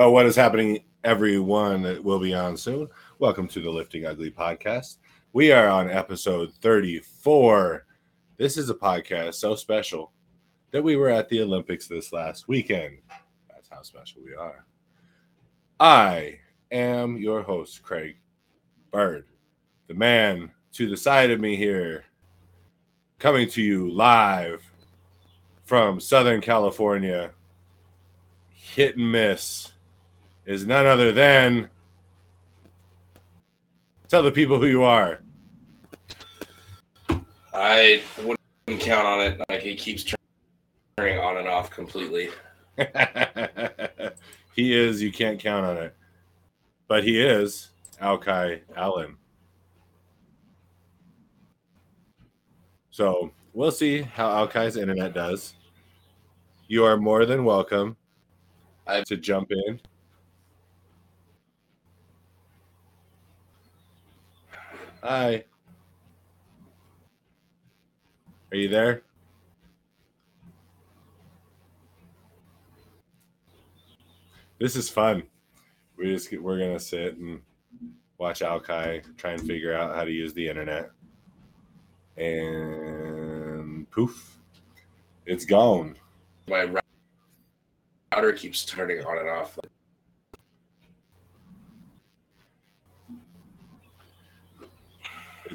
Yo, what is happening, everyone that will be on soon? Welcome to the Lifting Ugly podcast. We are on episode 34. This is a podcast so special that we were at the Olympics this last weekend. That's how special we are. I am your host, Craig Bird, the man to the side of me here, coming to you live from Southern California. Hit and miss is none other than tell the people who you are. I wouldn't count on it. Like he keeps turning on and off completely. he is, you can't count on it. But he is Alki Allen. So we'll see how Alki's internet does. You are more than welcome I- to jump in. Hi. Are you there? This is fun. We just we're gonna sit and watch Alki try and figure out how to use the internet. And poof, it's gone. My router keeps turning on and off.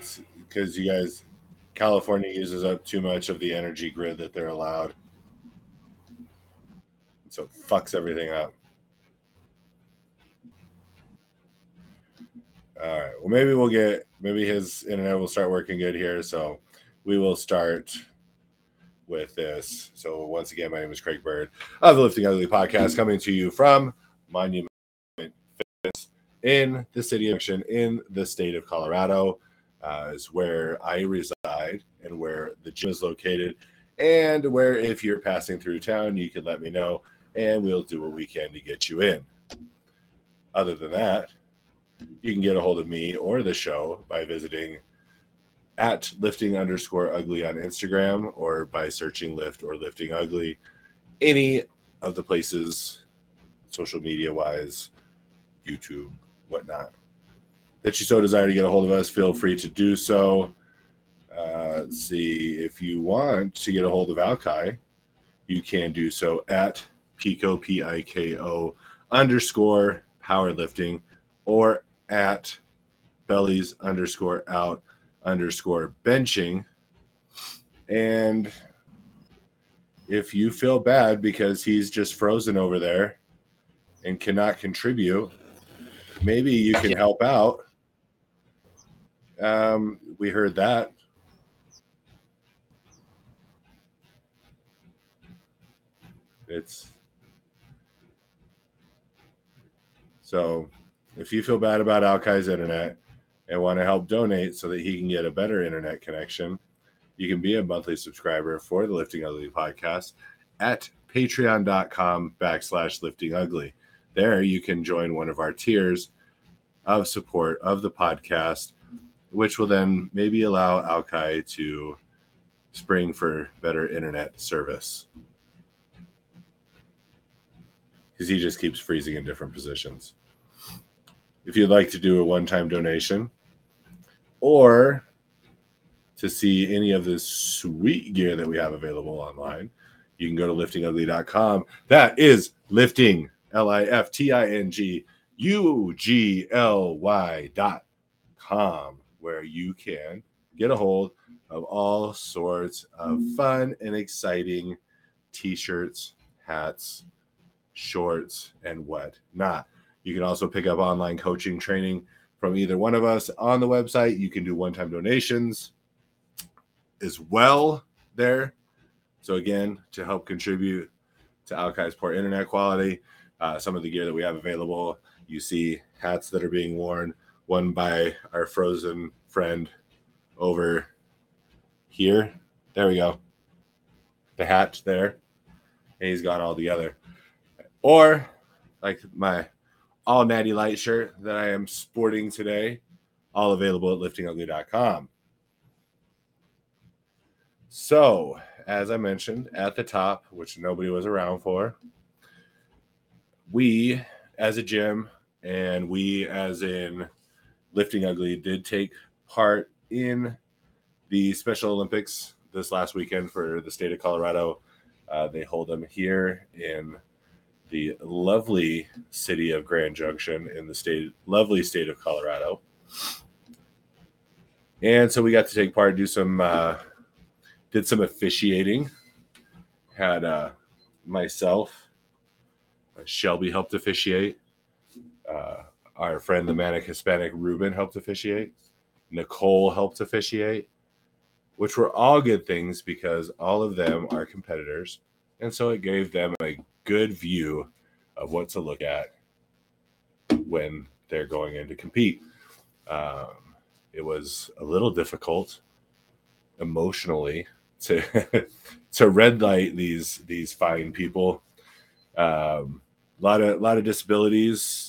It's because you guys, California uses up too much of the energy grid that they're allowed. So it fucks everything up. All right. Well, maybe we'll get, maybe his internet will start working good here. So we will start with this. So once again, my name is Craig Bird of the Lifting Ugly podcast coming to you from Monument Fitness in the city of Action in the state of Colorado uh, is where I reside and where the gym is located, and where if you're passing through town, you can let me know, and we'll do what we can to get you in. Other than that, you can get a hold of me or the show by visiting at lifting underscore ugly on Instagram or by searching lift or lifting ugly, any of the places, social media wise, YouTube, whatnot that you so desire to get a hold of us, feel free to do so. Uh, let's see if you want to get a hold of Alki, you can do so at Pico P I K O underscore powerlifting or at bellies underscore out underscore benching. And if you feel bad because he's just frozen over there and cannot contribute, maybe you can help out. Um, we heard that. It's so if you feel bad about Alki's internet and want to help donate so that he can get a better internet connection, you can be a monthly subscriber for the Lifting Ugly podcast at patreon.com backslash lifting ugly. There you can join one of our tiers of support of the podcast, which will then maybe allow Alki to spring for better internet service. Because he just keeps freezing in different positions. If you'd like to do a one time donation or to see any of this sweet gear that we have available online, you can go to liftingugly.com. That is lifting, L I F T I N G U G L Y dot com, where you can get a hold of all sorts of fun and exciting t shirts, hats, shorts, and whatnot. You can also pick up online coaching training from either one of us on the website. You can do one time donations as well there. So, again, to help contribute to Alki's poor internet quality, uh, some of the gear that we have available, you see hats that are being worn, one by our frozen friend over here. There we go. The hat there. And he's got all the other. Or like my all natty light shirt that I am sporting today, all available at liftingugly.com. So, as I mentioned at the top, which nobody was around for, we as a gym, and we, as in Lifting Ugly, did take part in the Special Olympics this last weekend for the state of Colorado. Uh, they hold them here in the lovely city of Grand Junction in the state, lovely state of Colorado. And so we got to take part, do some, uh, did some officiating. Had uh, myself, Shelby helped officiate. Uh, our friend, the Manic Hispanic Ruben, helped officiate. Nicole helped officiate, which were all good things because all of them are competitors. And so it gave them a good view of what to look at when they're going in to compete. Um, it was a little difficult emotionally to to red light these these fine people. Um, a lot of a lot of disabilities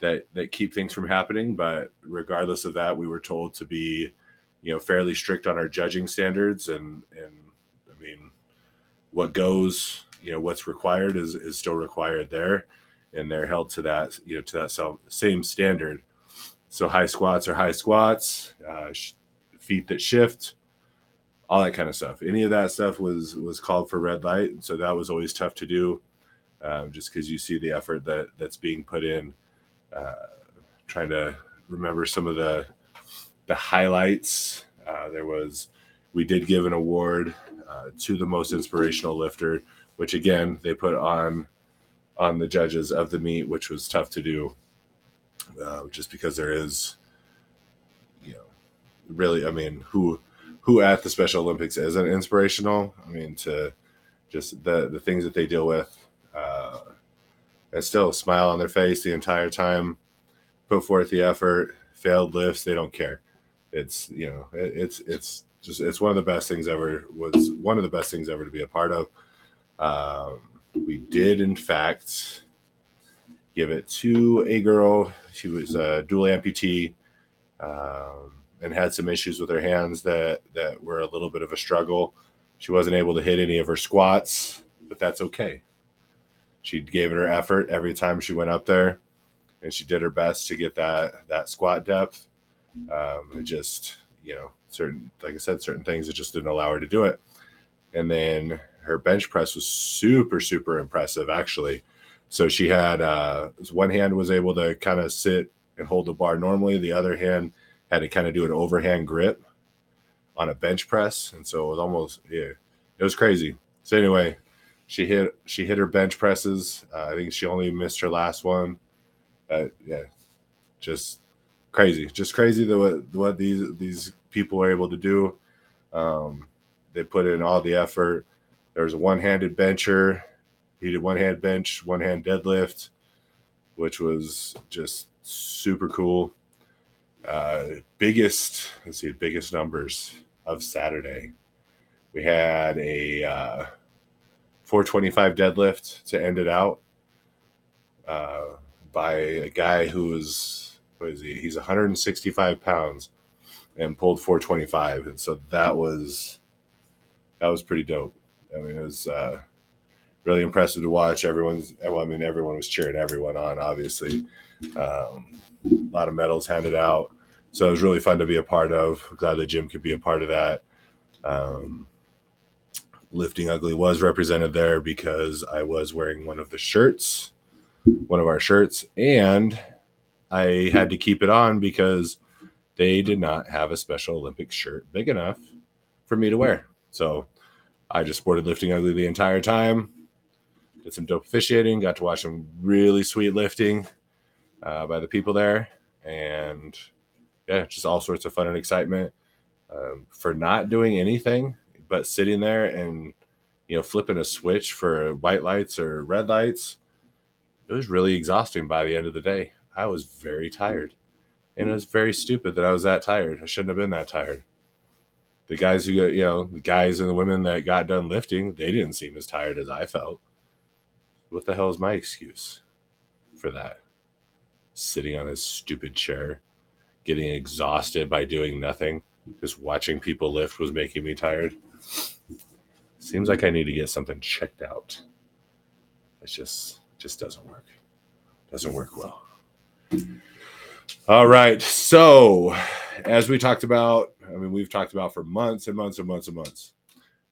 that that keep things from happening, but regardless of that, we were told to be, you know, fairly strict on our judging standards and and I mean, what goes, you know, what's required is is still required there, and they're held to that, you know, to that same standard. So high squats are high squats, uh, feet that shift, all that kind of stuff. Any of that stuff was was called for red light, so that was always tough to do, um, just because you see the effort that that's being put in. Trying to remember some of the the highlights. Uh, there was we did give an award uh, to the most inspirational lifter, which again they put on on the judges of the meet, which was tough to do, uh, just because there is, you know, really, I mean, who who at the Special Olympics isn't inspirational? I mean, to just the the things that they deal with, and still smile on their face the entire time, put forth the effort, failed lifts, they don't care. It's you know, it, it's it's just it's one of the best things ever. Was one of the best things ever to be a part of. Um, we did in fact give it to a girl. She was a dual amputee. Um, and had some issues with her hands that that were a little bit of a struggle. She wasn't able to hit any of her squats, but that's okay. She gave it her effort every time she went up there, and she did her best to get that that squat depth. Um, it just you know certain like I said certain things it just didn't allow her to do it. And then her bench press was super super impressive actually. So she had uh, one hand was able to kind of sit and hold the bar normally. The other hand had to kind of do an overhand grip on a bench press, and so it was almost yeah, it was crazy. So anyway, she hit she hit her bench presses. Uh, I think she only missed her last one. Uh, yeah, just crazy, just crazy the what, what these these people are able to do. Um, they put in all the effort. There was a one-handed bencher. He did one-hand bench, one-hand deadlift, which was just super cool. Uh, biggest, let's see, biggest numbers of Saturday. We had a uh, 425 deadlift to end it out uh, by a guy who is what is he? He's 165 pounds and pulled 425. And so that was, that was pretty dope. I mean, it was uh, really impressive to watch. Everyone's, well, I mean, everyone was cheering everyone on, obviously. Um, a lot of medals handed out. So it was really fun to be a part of. Glad that gym could be a part of that. Um, Lifting Ugly was represented there because I was wearing one of the shirts, one of our shirts, and I had to keep it on because they did not have a Special Olympics shirt big enough for me to wear. So I just sported Lifting Ugly the entire time. Did some dope officiating, got to watch some really sweet lifting uh, by the people there, and yeah, just all sorts of fun and excitement um, for not doing anything but sitting there and you know flipping a switch for white lights or red lights. It was really exhausting by the end of the day. I was very tired, and it was very stupid that I was that tired. I shouldn't have been that tired. The guys who got, you know, the guys and the women that got done lifting, they didn't seem as tired as I felt. What the hell is my excuse for that? sitting on his stupid chair, getting exhausted by doing nothing. Just watching people lift was making me tired. Seems like I need to get something checked out. It just just doesn't work. Doesn't work well. All right. So, as we talked about, I mean, we've talked about for months and months and months and months.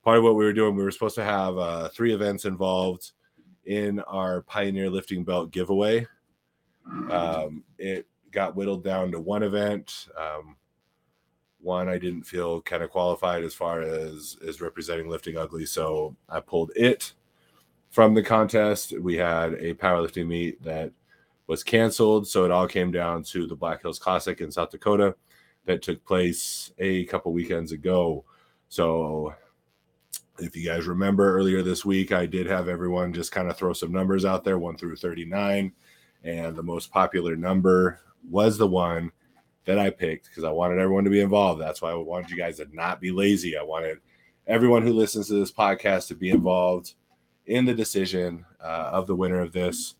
Part of what we were doing, we were supposed to have uh, three events involved in our Pioneer Lifting Belt giveaway. Um, it got whittled down to one event. Um, one I didn't feel kind of qualified as far as as representing lifting ugly, so I pulled it from the contest. We had a powerlifting meet that was canceled, so it all came down to the Black Hills Classic in South Dakota that took place a couple weekends ago. So if you guys remember earlier this week, I did have everyone just kind of throw some numbers out there, one through 39. And the most popular number was the one that I picked because I wanted everyone to be involved. That's why I wanted you guys to not be lazy. I wanted everyone who listens to this podcast to be involved in the decision uh, of the winner of this,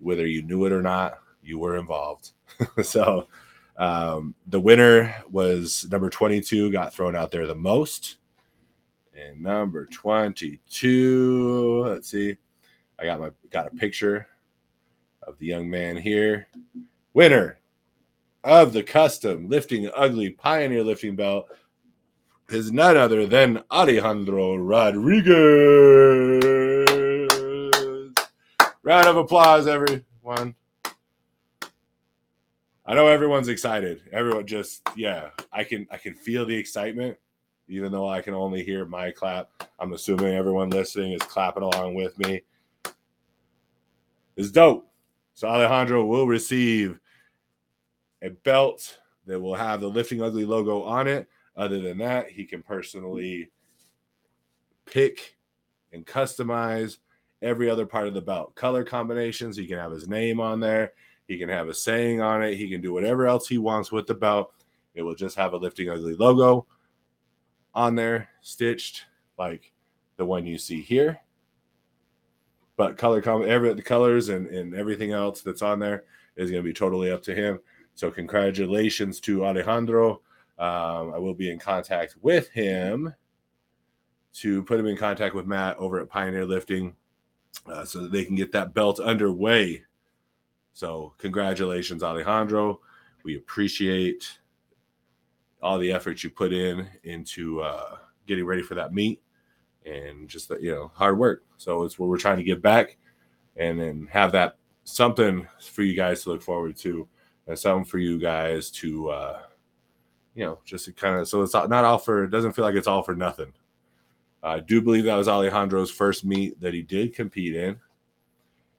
whether you knew it or not, you were involved. so um, the winner was number 22, got thrown out there the most. And number 22, let's see. I got my got a picture of the young man here. Winner of the custom lifting ugly pioneer lifting belt is none other than Alejandro Rodriguez. Round of applause, everyone. I know everyone's excited. Everyone just yeah, I can I can feel the excitement, even though I can only hear my clap. I'm assuming everyone listening is clapping along with me. It's dope. So Alejandro will receive a belt that will have the Lifting Ugly logo on it. Other than that, he can personally pick and customize every other part of the belt. Color combinations, he can have his name on there. He can have a saying on it. He can do whatever else he wants with the belt. It will just have a Lifting Ugly logo on there, stitched like the one you see here. But color com every the colors and, and everything else that's on there is going to be totally up to him. So congratulations to Alejandro. Um, I will be in contact with him to put him in contact with Matt over at Pioneer Lifting uh, so that they can get that belt underway. So congratulations, Alejandro. We appreciate all the effort you put in into uh, getting ready for that meet and just you know hard work. So it's what we're trying to give back and then have that something for you guys to look forward to and something for you guys to uh you know just to kind of so it's not all for it doesn't feel like it's all for nothing. I do believe that was alejandro's first meet that he did compete in.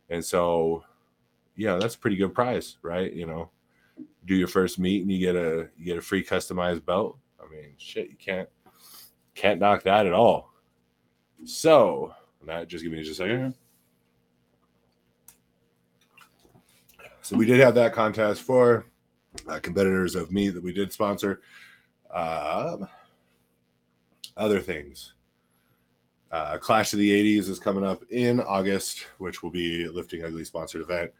And so yeah that's a pretty good prize right? You know do your first meet and you get a you get a free customized belt. I mean shit you can't can't knock that at all. So that just give me just a second So we did have that contest for uh, competitors of me that we did sponsor. Um, other things. Uh, Clash of the 80s is coming up in August, which will be a Lifting Ugly sponsored event.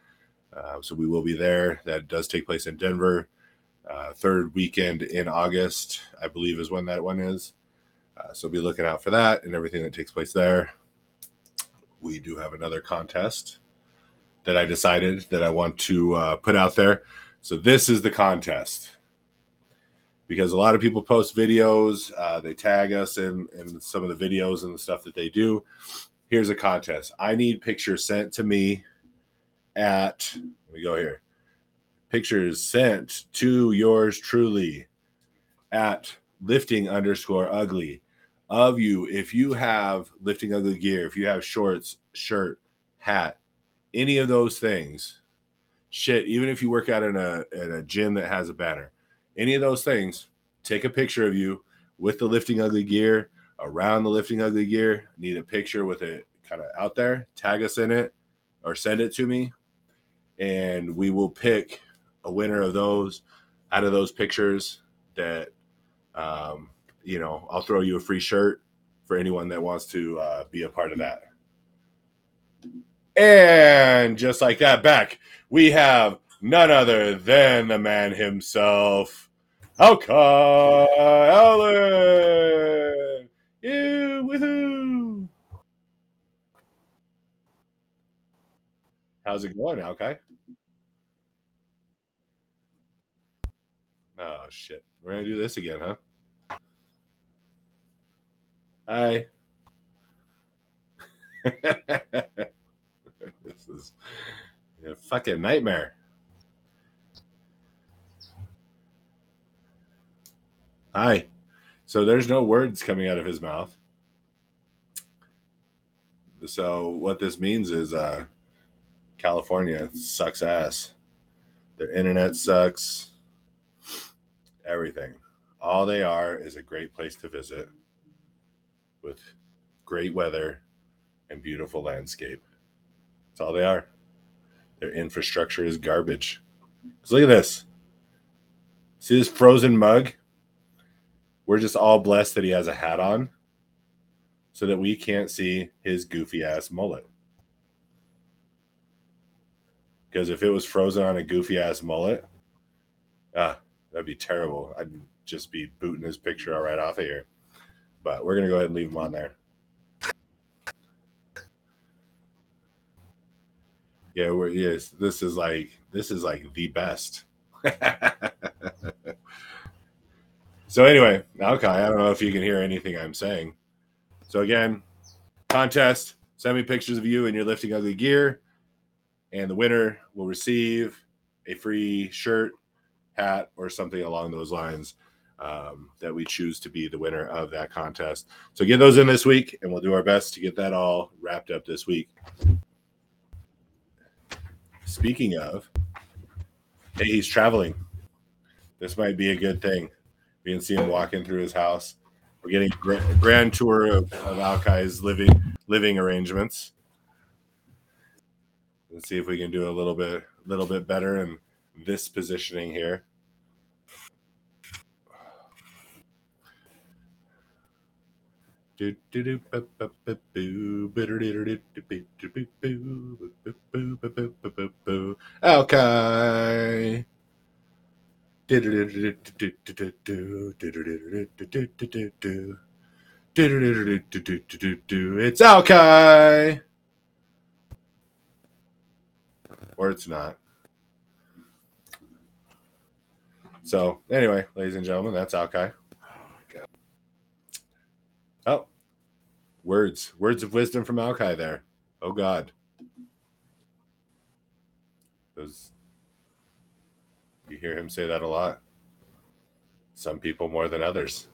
Uh, so we will be there. That does take place in Denver. Uh, third weekend in August, I believe, is when that one is. Uh, so be looking out for that and everything that takes place there. We do have another contest that I decided that I want to uh, put out there. So this is the contest because a lot of people post videos, uh, they tag us in, in some of the videos and the stuff that they do. Here's a contest. I need pictures sent to me at, let me go here. Pictures sent to yours truly at lifting underscore ugly of you. If you have lifting ugly gear, if you have shorts, shirt, hat, any of those things, shit, even if you work out in a in a gym that has a banner, any of those things, take a picture of you with the lifting ugly gear around the lifting ugly gear. Need a picture with it kind of out there. Tag us in it or send it to me, and we will pick a winner of those out of those pictures. That um, you know, I'll throw you a free shirt for anyone that wants to uh, be a part of that. And just like that, back, we have none other than the man himself, Alka Allen. Yeah, woohoo! How's it going, Okay. Oh, shit. We're going to do this again, huh? Hi. is a fucking nightmare. Hi. So there's no words coming out of his mouth. So what this means is uh California sucks ass. Their internet sucks. Everything. All they are is a great place to visit with great weather and beautiful landscape. That's all they are. Their infrastructure is garbage. So look at this. See this frozen mug? We're just all blessed that he has a hat on so that we can't see his goofy ass mullet. Because if it was frozen on a goofy ass mullet, ah, that'd be terrible. I'd just be booting his picture right off of here. But we're gonna go ahead and leave him on there. Yeah, we're yes, this is like this is like the best. so anyway, okay, I don't know if you can hear anything I'm saying. So again, contest, send me pictures of you and your lifting ugly gear and the winner will receive a free shirt, hat, or something along those lines um, that we choose to be the winner of that contest. So get those in this week, and we'll do our best to get that all wrapped up this week. Speaking of, hey, he's traveling. This might be a good thing. We can see him walking through his house. We're getting a grand tour of, of Alkai's living living arrangements. Let's see if we can do a little bit, little bit better in this positioning here. Okay. It's okay or it's not. So anyway, ladies and gentlemen, that's Alkai. Oh, words, words of wisdom from Alkai there. Oh God, those you hear him say that a lot. Some people more than others.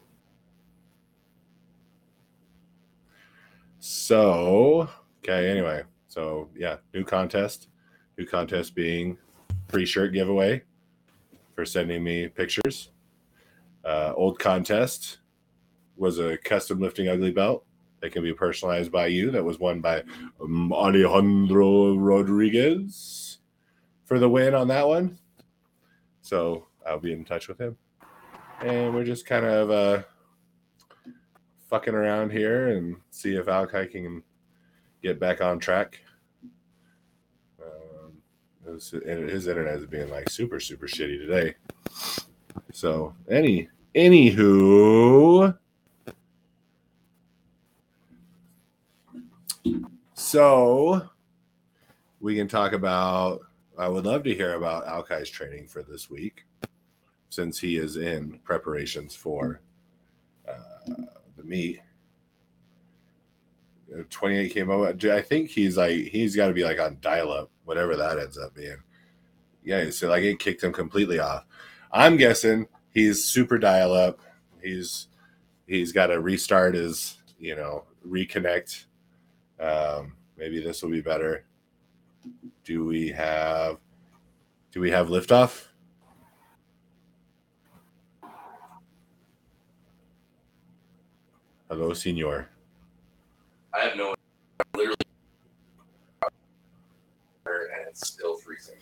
So okay, anyway, so yeah, new contest. New contest being free shirt giveaway for sending me pictures. Uh, old contest was a custom lifting ugly belt that can be personalized by you. That was won by um, Alejandro Rodriguez for the win on that one. So I'll be in touch with him. And we're just kind of uh, fucking around here and see if Alkai can get back on track his, his internet is being like super super shitty today. So any anywho, so we can talk about. I would love to hear about Alkai's training for this week, since he is in preparations for uh, the meet. 28 came over. I think he's like he's got to be like on dial up whatever that ends up being. Yeah, so like it kicked him completely off. I'm guessing he's super dial up. He's he's got to restart his, you know, reconnect. Um, maybe this will be better. Do we have do we have liftoff? Hello, senor. I have no literally and it's still freezing.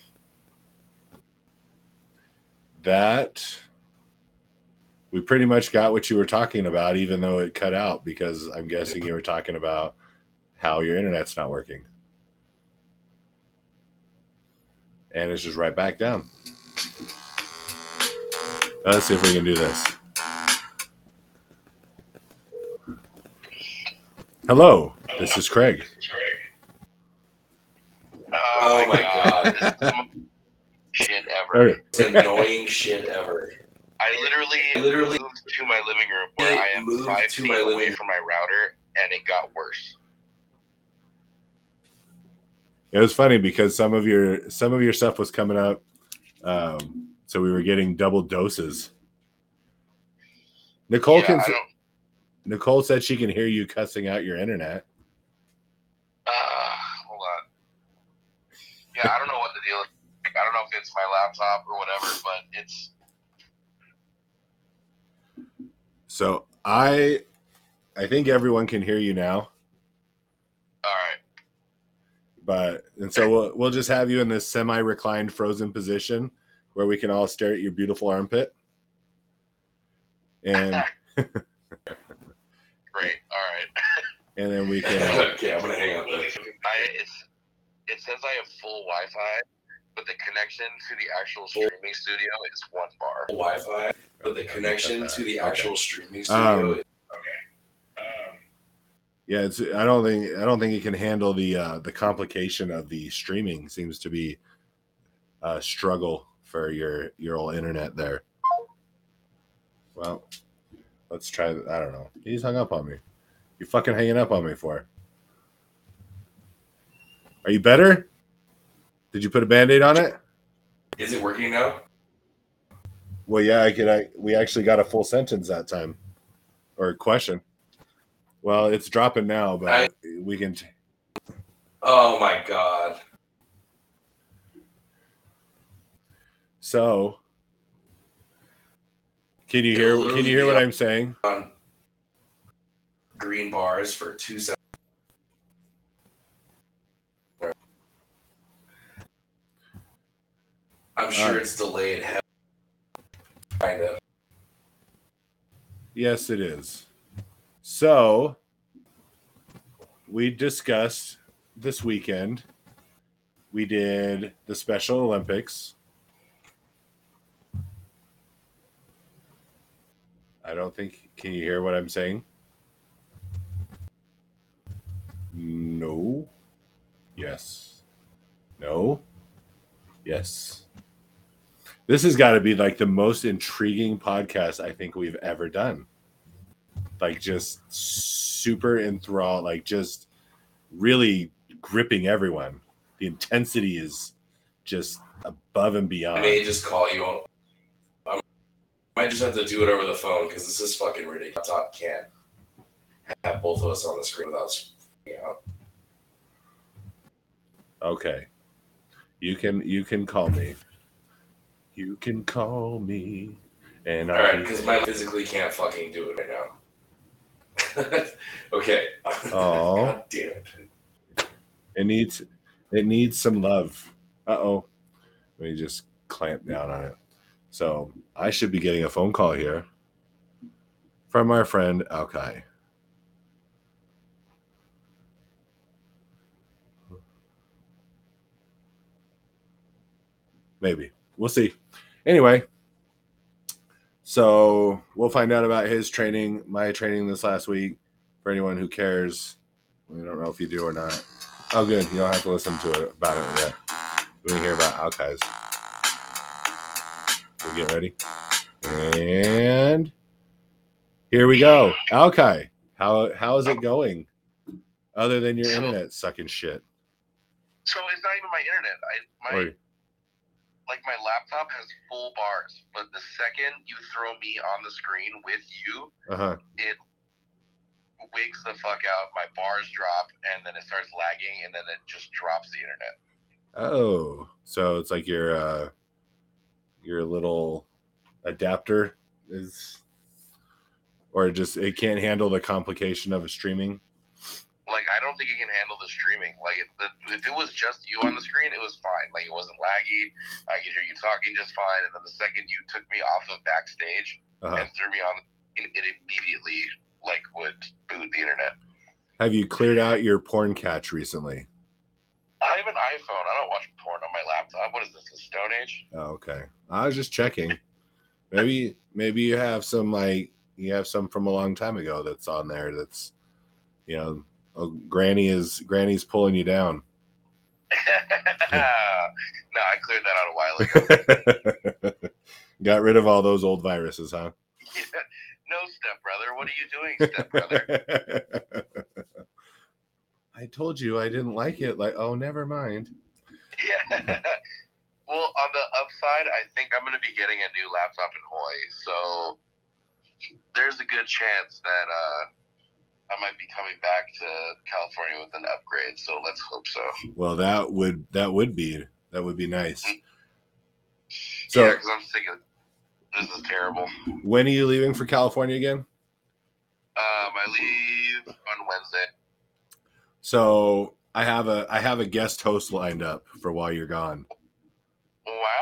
That we pretty much got what you were talking about, even though it cut out because I'm guessing you were talking about how your internet's not working. And it's just right back down. Let's see if we can do this. Hello, this is Craig. Oh, my god. shit ever. It's annoying shit ever. I literally, I literally moved to my living room where I I am moved five to feet my away living- from my router, and it got worse. It was funny because some of your some of your stuff was coming up, um, so we were getting double doses. Nicole yeah, can. Nicole said she can hear you cussing out your internet. Uh, hold on. Yeah, I don't know what the deal is. I don't know if it's my laptop or whatever, but it's So I, I think everyone can hear you now. All right. But and so we'll we'll just have you in this semi reclined frozen position where we can all stare at your beautiful armpit. And Great. All right. and then we can okay, I'm gonna hang up. Then. I it's, it says I have full Wi-Fi, but the connection to the actual streaming studio is one bar. Wi-Fi, but the connection to the actual streaming studio. Um, studio. Yeah, it's. I don't think. I don't think it can handle the uh, the complication of the streaming. Seems to be a struggle for your your old internet there. Well, let's try. I don't know. He's hung up on me. You fucking hanging up on me for? Are you better? Did you put a band-aid on it? Is it working now? Well, yeah, I could. I we actually got a full sentence that time, or a question. Well, it's dropping now, but I- we can. Oh my god. So, can you hear? Can you hear what I'm saying? On green bars for two seconds. I'm sure Alright. it's delayed. Kind of. Yes, it is. So, we discussed this weekend. We did the Special Olympics. I don't think. Can you hear what I'm saying? No. Yes. No. Yes. This has got to be like the most intriguing podcast I think we've ever done. Like just super enthralled, like just really gripping everyone. The intensity is just above and beyond. I may just call you on. I might just have to do it over the phone because this is fucking ridiculous. Laptop can't have both of us on the screen without. freaking. Okay. You can you can call me. You can call me and All I'll right, because my physically can't fucking do it right now. okay. Oh. God damn it. It needs it needs some love. Uh oh. Let me just clamp down on it. So I should be getting a phone call here from our friend Alkai. Maybe. We'll see. Anyway, so we'll find out about his training, my training this last week. For anyone who cares, we don't know if you do or not. Oh, good. You don't have to listen to it about it yet. We can hear about Alkai's. We get ready. And here we go. Alkai, how how is it going? Other than your So- internet sucking shit. So it's not even my internet. I my Or, like my laptop has full bars, but the second you throw me on the screen with you, uh-huh. it wigs the fuck out. My bars drop, and then it starts lagging, and then it just drops the internet. Oh, so it's like your uh your little adapter is or just it can't handle the complication of a streaming. Like I don't think it can handle the streaming. Like it, the, if it was just you on the screen, it was fine. Like it wasn't laggy. I could hear you talking just fine. And then the second you took me off of backstage Uh-huh. and threw me on, it, it immediately like would boot the internet. Have you cleared out your porn catch recently? I have an iPhone. I don't watch porn on my laptop. What is this? The Stone Age? Oh, okay. I was just checking. Maybe maybe you have some like you have some from a long time ago that's on there that's you know oh, granny is granny's pulling you down. no, I cleared that out a while ago. Got rid of all those old viruses, huh? no, stepbrother. What are you doing, stepbrother? I told you I didn't like it. Like, oh, never mind. yeah. well, on the upside, I think I'm going to be getting a new laptop in Hawaii. So there's a good chance that uh, I might be coming back to California with an upgrade. So let's hope so. Well, that would that would be that would be nice. yeah, because I'm of this. Is terrible. when are you leaving for California again? Um, I leave on Wednesday. So, I have a I have a guest host lined up for while you're gone. Wow.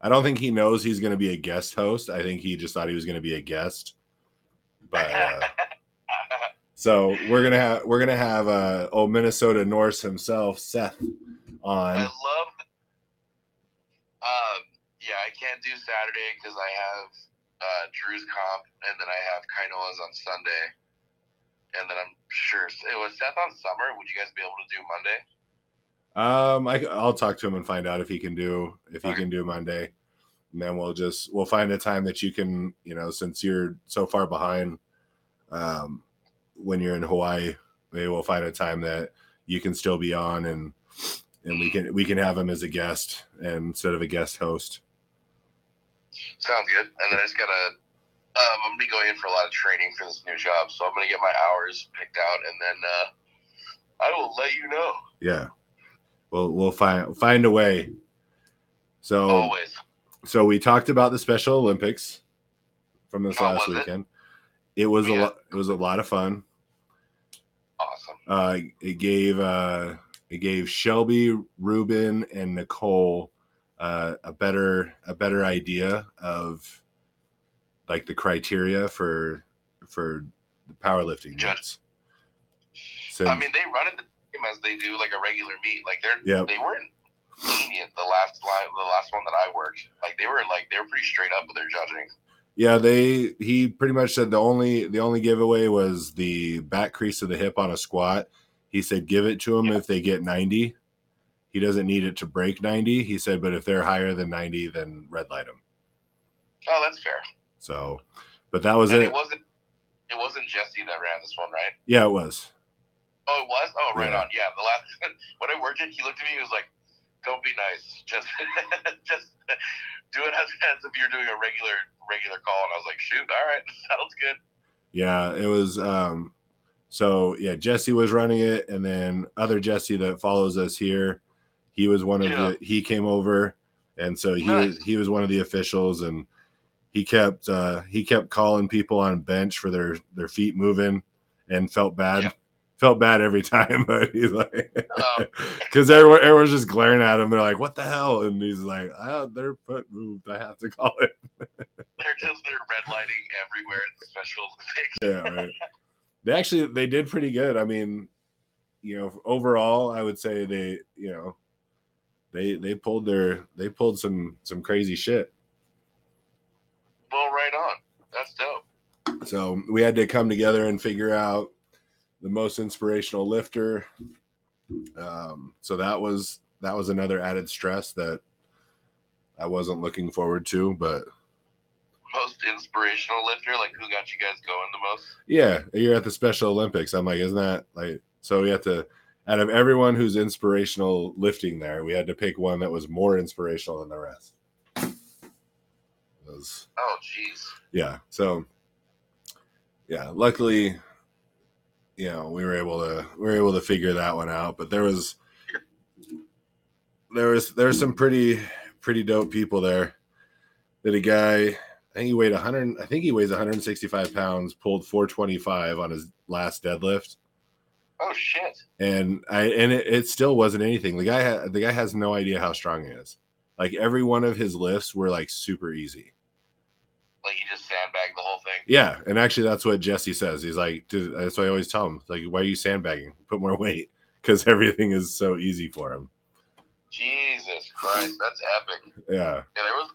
I don't think he knows he's going to be a guest host. I think he just thought he was going to be a guest. But uh, so we're gonna have we're gonna have uh, old Minnesota Norse himself, Seth, on. I love. Um, yeah, I can't do Saturday because I have uh, Drew's comp, and then I have Kainoa's on Sunday, and then I'm sure it was Seth on summer. Would you guys be able to do Monday? Um, I, I'll talk to him and find out if he can do if he Okay. can do Monday, and then we'll just we'll find a time that you can you know since you're so far behind, um, when you're in Hawaii, maybe we'll find a time that you can still be on and and we can we can have him as a guest and instead of a guest host. Sounds good. And then I just gotta. Um, I'm gonna be going in for a lot of training for this new job, so I'm gonna get my hours picked out, and then uh, I will let you know. Yeah, we'll we'll find find a way. So Always. so we talked about the Special Olympics from this Oh, last was it? weekend. It, was a Yeah. lot. It was a lot of fun. Uh, it gave uh, it gave Shelby, Ruben, and Nicole uh, a better a better idea of like the criteria for for the powerlifting Judge. meets. So I mean, they run it the same as they do like a regular meet. Like they're Yep. they weren't lenient the last line, the last one that I worked. Like they were like they were pretty straight up with their judging. Yeah, they he pretty much said the only the only giveaway was the back crease of the hip on a squat. He said give it to them Yeah. if they get ninety. He doesn't need it to break ninety. He said, but if they're higher than ninety, then red light them. Oh, that's fair. So, but that was and it. it wasn't it wasn't Jesse that ran this one, right? Yeah, it was. Oh, it was. Oh, right Yeah. on. Yeah, the last when I worked it, he looked at me. He was like, "Don't be nice. Just just do it as, as if you're doing a regular regular call." And I was like, "Shoot, all right, sounds good." Yeah, it was. Um, so yeah, Jesse was running it, and then other Jesse that follows us here, he was one of Yeah. the. He came over, and so he Nice. was he was one of the officials, and he kept uh, he kept calling people on bench for their their feet moving, and felt bad. Yeah. Felt bad every time, but he's like, because everyone everyone's just glaring at him. They're like, "What the hell?" And he's like, "Ah, their foot moved. I have to call it." they're just they're red lighting everywhere at the special Olympics. yeah, right. They actually they did pretty good. I mean, you know, overall, I would say they, you know, they they pulled their they pulled some some crazy shit. Well, right on. That's dope. So we had to come together and figure out the most inspirational lifter. Um, so that was that was another added stress that I wasn't looking forward to, but Most inspirational lifter. Like, who got you guys going the most? Yeah, you're at the Special Olympics. I'm like, isn't that like so? We have to, out of everyone who's inspirational lifting there, we had to pick one that was more inspirational than the rest. Was- Oh, jeez. yeah. So, yeah. Luckily, you know, we were able to we were able to figure that one out. But there was there was there's some pretty pretty dope people there. That a guy, I think he weighed 100. I think he weighs 165 pounds. Pulled 425 on his last deadlift, Oh shit. and I and it, it still wasn't anything. The guy ha, the guy has no idea how strong he is. Like every one of his lifts were like super easy. Like he just sandbagged the whole thing. Yeah, and actually, that's what Jesse says. He's like, that's why I always tell him. Like, why are you sandbagging? Put more weight because everything is so easy for him. Jesus Christ, that's epic. Yeah, Yeah, there was.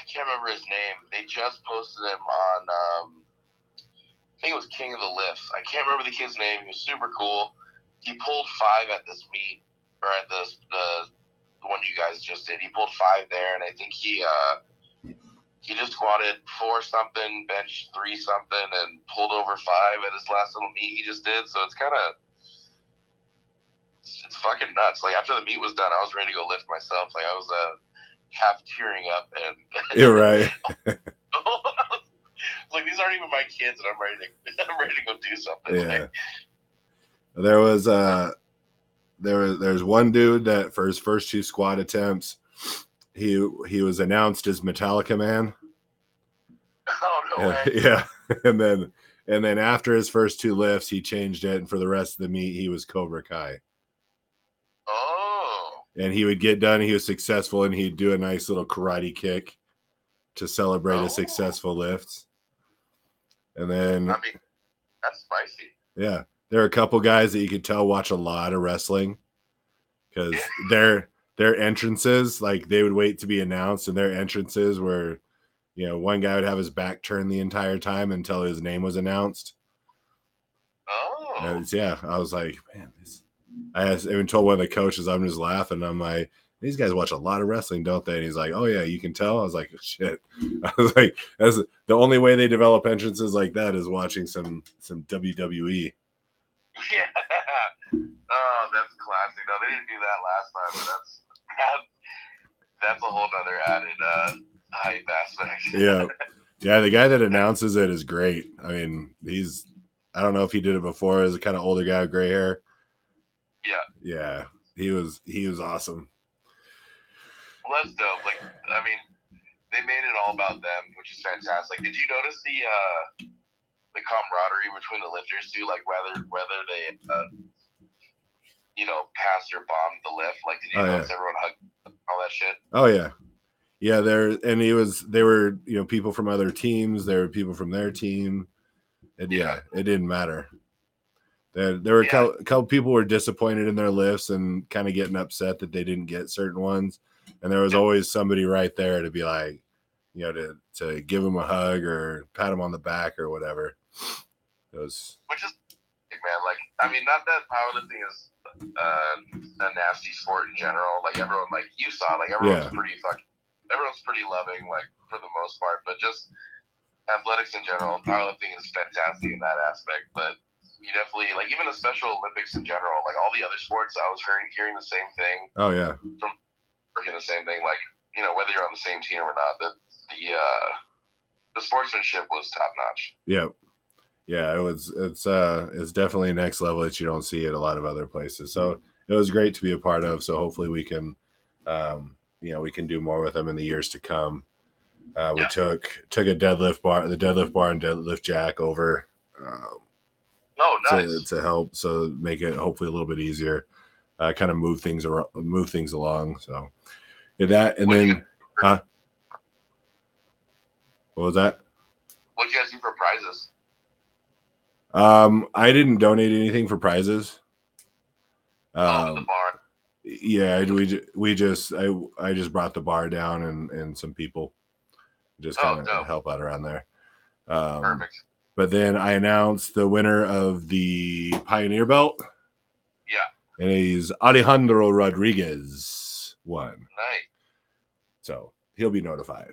I can't remember his name. They just posted him on. Um, I think it was King of the Lifts. I can't remember the kid's name. He was super cool. He pulled five at this meet, or at the the, the one you guys guys just did. He pulled five there, and I think he uh, he just squatted four something, bench three something, and pulled over five at his last little meet he just did. So it's kind of it's, it's fucking nuts. Like after the meet was done, I was ready to go lift myself. Like I was uh, half tearing up, and You're right. like these aren't even my kids, and I'm ready to I'm ready to go do something. Yeah. Like, There was uh there was there's one dude that for his first two squat attempts, he he was announced as Metallica Man. oh no Yeah, way. yeah. And then and then after his first two lifts, he changed it, and for the rest of the meet, he was Cobra Kai. Oh. And he would get done, he was successful, and he'd do a nice little karate kick to celebrate Oh. a successful oh. lift. And then I mean, that's spicy. Yeah, there are a couple guys that you could tell watch a lot of wrestling because Yeah. Their entrances, like they would wait to be announced, and their entrances were, you know, one guy would have his back turned the entire time until his name was announced. Oh. It's- yeah, I was like, man, this. I even told one of the coaches, I'm just laughing. I'm like, these guys watch a lot of wrestling, don't they? And he's like, oh yeah, you can tell. I was like, shit. I was like, that's the only way they develop entrances like that is watching some some E." WWE. Yeah. Oh, that's classic. No, they didn't do that last time, but that's that's a whole other added uh, hype aspect. yeah yeah the guy that announces it is great i mean he's i don't know if he did it before as a kind of older guy with gray hair Yeah. yeah he was he was awesome Well, that's dope. Like, I mean, they made it all about them, which is fantastic. Did you notice the uh, the camaraderie between the lifters too? Like whether whether they uh, you know passed or bombed the lift. Like, did you Oh, yeah. everyone hug all that shit? oh yeah yeah there and he was they were you know people from other teams there were people from their team and yeah it didn't matter there, there were a couple, a couple people were disappointed in their lifts and kind of getting upset that they didn't get certain ones and there was always somebody right there to be like you know to to give them a hug or pat them on the back or whatever it was which is man like i mean not that powerlifting is uh, a nasty sport in general. Like everyone like you saw like everyone's Yeah. pretty fucking everyone's pretty loving like for the most part but just athletics in general powerlifting is fantastic in that aspect but you definitely like even the special olympics in general like all the other sports i was hearing hearing the same thing. Oh yeah. Freaking the same thing like you know whether you're on the same team or not the the uh the sportsmanship was top notch yeah yeah it was it's uh it's definitely next level that you don't see at a lot of other places. So it was great to be a part of. So hopefully we can um you know we can do more with them in the years to come. Uh we Yeah. took took a deadlift bar the deadlift bar and deadlift jack over um, oh nice. to, to help so make it hopefully a little bit easier uh kind of move things around move things along. So yeah, that and What then huh? What was that? What do you guys do for prizes Um, I didn't donate anything for prizes. oh, the Um, bar yeah, we we just I I just brought the bar down and and some people just Oh, kind of dope. help out around there. Um, perfect but then I announced the winner of the Pioneer Belt. Yeah. and he's Alejandro Rodriguez won, nice so he'll be notified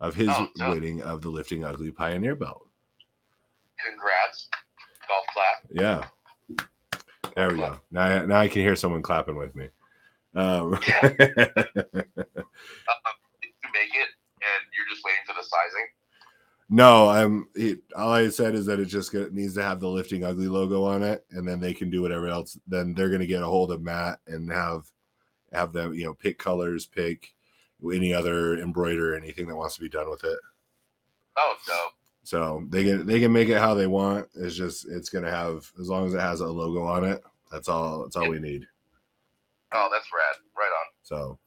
of his Oh, winning of the Lifting Ugly Pioneer Belt. Congrats. Golf clap. Yeah. There we go. Now, now I can hear someone clapping with me. Um, You make it, and you're just waiting for the sizing. no, I'm. He, all I said is that it just needs to have the lifting ugly logo on it, and then they can do whatever else. Then they're going to get a hold of Matt and have have them, you know, pick colors, pick any other embroider, anything that wants to be done with it. Oh, dope. So they can they can make it how they want. It's just it's going to have as long as it has a logo on it. That's all. That's all we need. Oh, that's rad. Right on. So,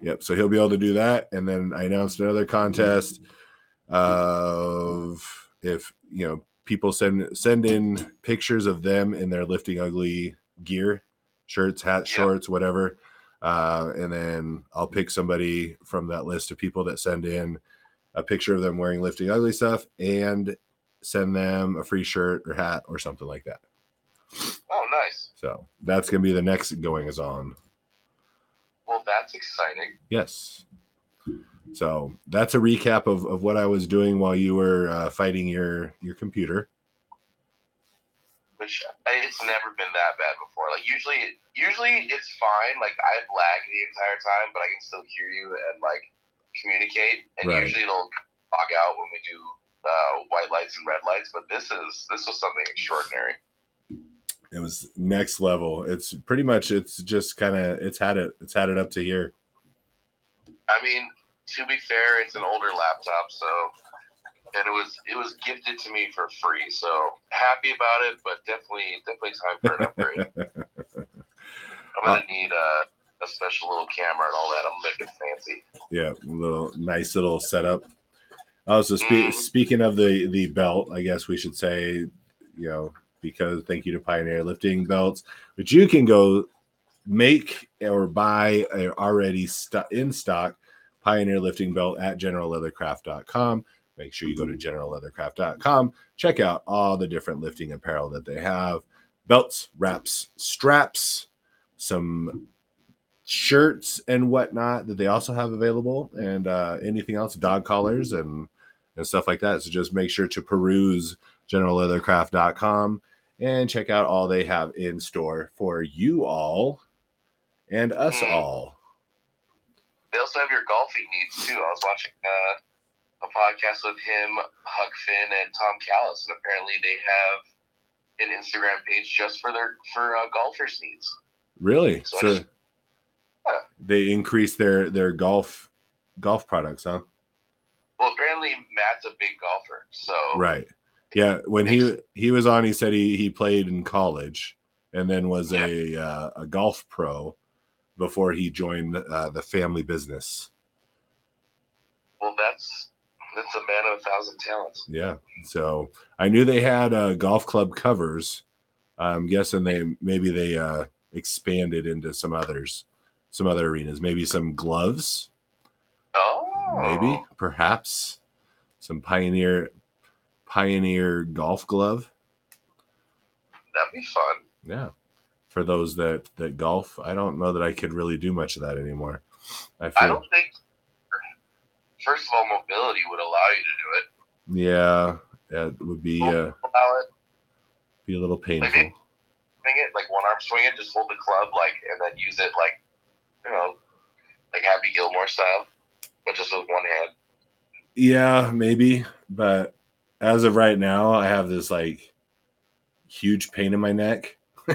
yep. So he'll be able to do that. And then I announced another contest of if you know people send send in pictures of them in their lifting ugly gear, shirts, hats, shorts, whatever. Uh, and then I'll pick somebody from that list of people that send in a picture of them wearing lifting ugly stuff and send them a free shirt or hat or something like that. Oh, nice. So that's gonna be the next going is on. Well, that's exciting. Yes. So that's a recap of, of what I was doing while you were uh, fighting your your computer. Which it's never been that bad before. Like usually, usually it's fine. Like I've lagged the entire time, but I can still hear you and like communicate. And Right. usually it'll log out when we do uh, white lights and red lights. But this is this was something extraordinary. It was next level. It's pretty much it's just kind of it's had it it's had it up to here. I mean, to be fair, it's an older laptop, so and it was it was gifted to me for free. So happy about it, but definitely definitely time for an upgrade. I'm gonna need a, a special little camera and all that. I'm making fancy. Yeah, little nice little setup. Also, spe- Mhm. speaking of the the belt, I guess we should say, you know, because thank you to Pioneer Lifting Belts, but you can go make or buy a already st- in stock Pioneer Lifting Belt at generalleathercraft.com. Make sure you go to generalleathercraft.com. Check out all the different lifting apparel that they have belts, wraps, straps, some shirts and whatnot that they also have available, and uh, anything else, dog collars and and stuff like that. So just make sure to peruse generalleathercraft.com and check out all they have in store for you all and us Mm. all. They also have your golfing needs too. I was watching uh, a podcast with him, Huck Finn, and Tom Callis, and apparently they have an Instagram page just for their for uh, golfers' needs. Really? So So just-. They increase their their golf golf products, huh? Well, apparently Matt's a big golfer, so Right. Yeah. When he he was on, he said he he played in college and then was a uh, a golf pro before he joined uh, the family business. well, that's that's a man of a thousand talents. Yeah. So I knew they had uh, golf club covers. I'm guessing they maybe they uh, expanded into some others, some other arenas. Maybe some gloves. Oh, Maybe perhaps some pioneer pioneer golf glove. that'd be fun. Yeah. For those that that golf, I don't know that I could really do much of that anymore. I I don't think. First of all, mobility would allow you to do it. yeah, it would be uh, Allow it, be a little painful. swing it like one arm swing it, just hold the club like, and then use it like, you know, like Happy Gilmore style, but just with one hand. Yeah, maybe, but as of right now, I have this like huge pain in my neck.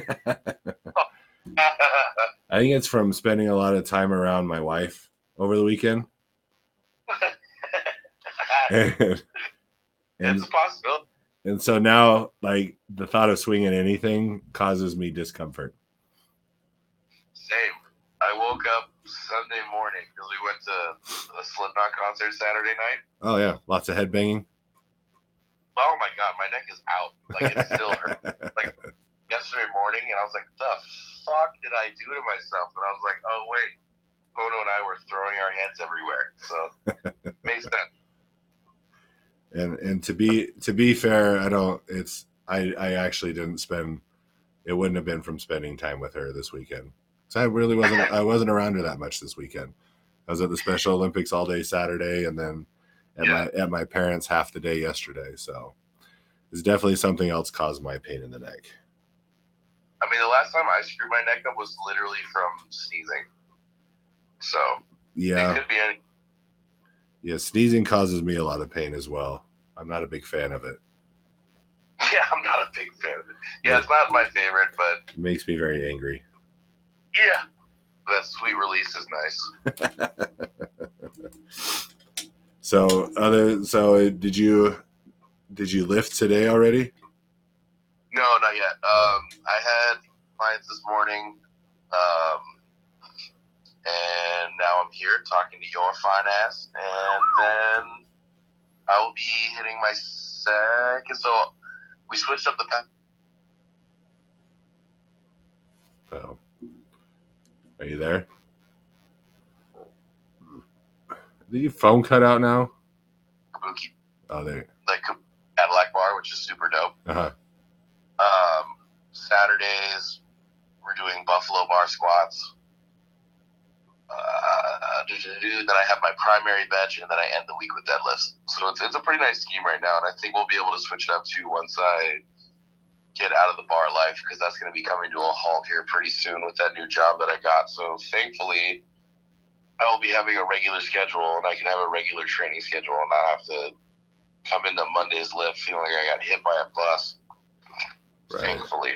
I think it's from spending a lot of time around my wife over the weekend. and, and a possibility. and so now like the thought of swinging anything causes me discomfort. Same. I woke up Sunday morning because we went to a Slipknot concert Saturday night. Oh yeah, lots of head banging. Oh my god, my neck is out. Like it still hurts. Like yesterday morning, and I was like, "The fuck did I do to myself?" And I was like, "Oh wait, Bono and I were throwing our hands everywhere." So makes sense. and and to be to be fair, I don't. It's I I actually didn't spend. It wouldn't have been from spending time with her this weekend. So I really wasn't. I wasn't around her that much this weekend. I was at the Special Olympics all day Saturday, and then at my at my parents half the day yesterday. So it's definitely something else caused my pain in the neck. I mean, the last time I screwed my neck up was literally from sneezing. So Yeah, it could be any. yeah. Sneezing causes me a lot of pain as well. I'm not a big fan of it. Yeah, I'm not a big fan of it. Yeah, it's not my favorite, but It makes me very angry. Yeah, that sweet release is nice. So other so did you did you lift today already? No, not yet. Um, I had clients this morning, um, and now I'm here talking to your fine ass, and then I will be hitting my second. So we switched up the. pa- Oh. Are you there? Did your phone cut out now? Kabuki, Oh, there. like Cadillac bar, which is super dope. Uh-huh. Um, Saturdays we're doing Buffalo bar squats. Uh, then I have my primary bench, and then I end the week with deadlifts. So it's, it's a pretty nice scheme right now, and I think we'll be able to switch it up too once I get out of the bar life because that's going to be coming to a halt here pretty soon with that new job that I got. So thankfully, I will be having a regular schedule, and I can have a regular training schedule, and not have to come into Monday's lift feeling like I got hit by a bus. Right. Thankfully.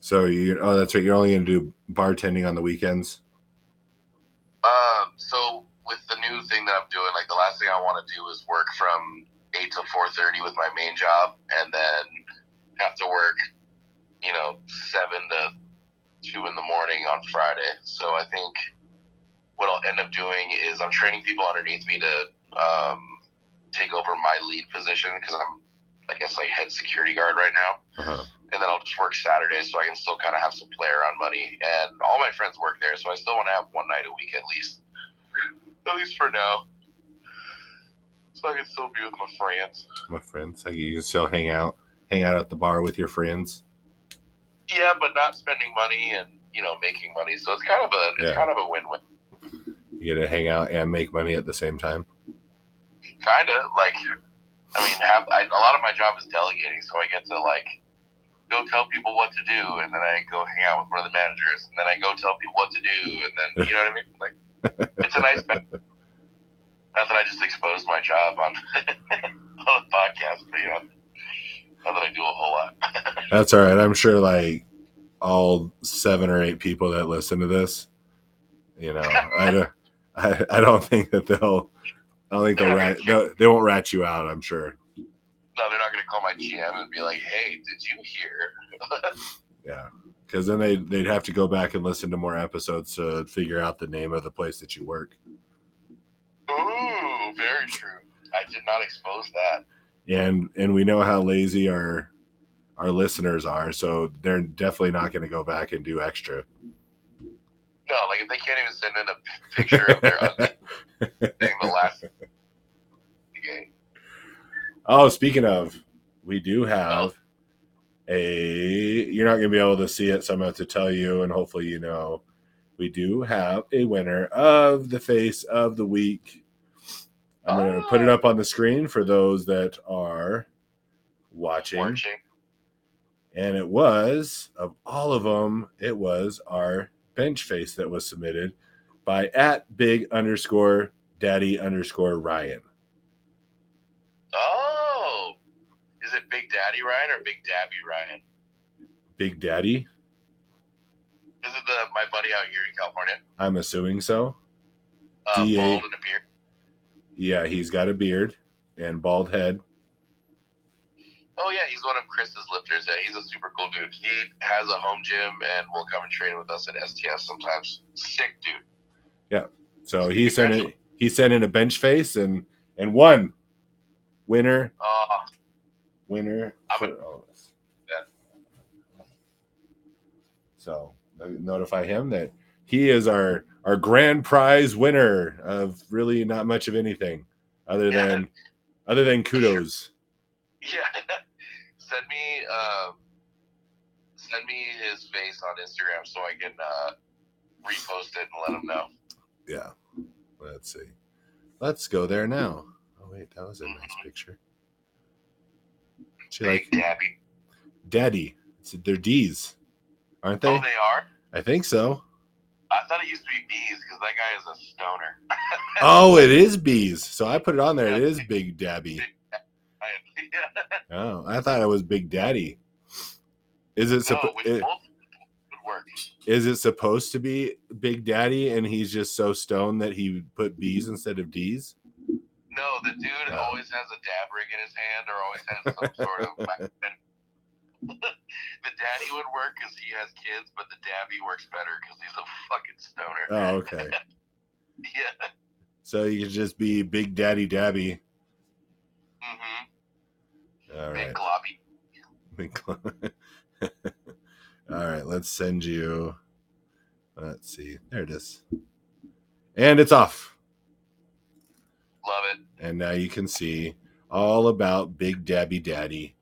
So you oh that's right. You're only gonna do bartending on the weekends. Um, so with the new thing that I'm doing, like the last thing I want to do is work from eight to four thirty with my main job, and then have to work, you know, seven to two in the morning on Friday. So I think what I'll end up doing is I'm training people underneath me to um, take over my lead position because I'm, I guess, like head security guard right now Uh-huh. and then I'll just work Saturdays so I can still kind of have some play around money. And all my friends work there, so I still want to have one night a week at least, at least for now, so I can still be with my friends. My friends, like you can still hang out, hang out at the bar with your friends. Yeah, but not spending money and you know making money, so it's kind of a it's Yeah. kind of a win-win. You get to hang out and make money at the same time. Kind of like, I mean, have I, a lot of my job is delegating, so I get to like go tell people what to do, and then I go hang out with one of the managers, and then I go tell people what to do, and then you know what I mean? Like, it's a nice. That I just exposed my job on on a podcast, but you know, not that I do a whole lot. That's all right. I'm sure like all seven or eight people that listen to this, you know, I don't, I, I don't think that they'll, I don't think they'll rat, they'll, they won't rat you out. I'm sure. no, they're not going to call my GM and be like, "Hey, did you hear?" Yeah. Cause then they, they'd have to go back and listen to more episodes to figure out the name of the place that you work. Ooh, very true. I did not expose that. And, and we know how lazy our, our listeners are. So they're definitely not going to go back and do extra. No, like if they can't even send in a picture of their thing the last game. Oh, speaking of, we do have oh. a. You're not going to be able to see it, so I'm going to tell you, and hopefully you know. We do have a winner of the face of the week. I'm going to put it up on the screen for those that are watching. Watching. And it was, of all of them, it was our bench face that was submitted by at big underscore daddy underscore Ryan. Oh, is it Big Daddy Ryan or Big Dabby Ryan? Big Daddy? Is it the my buddy out here in California? I'm assuming so. Uh, bald and a beard. Yeah, he's got a beard and bald head. Oh yeah, he's one of Chris's lifters. Yeah, he's a super cool dude. He has a home gym and will come and train with us at STS sometimes. Sick dude. Yeah. So he sent it. He sent in a bench face and and won. Winner, Oh, winner. I'm for a- all of us. Yeah. So uh, notify him that he is our our grand prize winner of really not much of anything other Yeah. than other than kudos. yeah. send me um, send me his face on Instagram so I can uh, repost it and let him know. Yeah. Let's see. Let's go there now. Oh wait, that was a nice picture. She like Dabby. daddy. It's, they're D's, aren't they? Oh, they are. I think so. I thought it used to be bees because that guy is a stoner. Oh, it is bees. So I put it on there. It is Big Dabby. I, Oh, I thought it was Big Daddy. Is it, no, suppo- which i- both would work. is it supposed to be Big Daddy and he's just so stoned that he put B's instead of D's? No, the dude Oh. always has a dab rig in his hand or always has some sort of. The daddy would work because he has kids, but the dabby works better because he's a fucking stoner. Oh, okay. Yeah. So you could just be Big Daddy Dabby. Mm-hmm. All Big right. gloppy. Big cl- All right, let's send you. Let's see. There it is. And it's off. Love it. And now you can see all about Big Dabby Daddy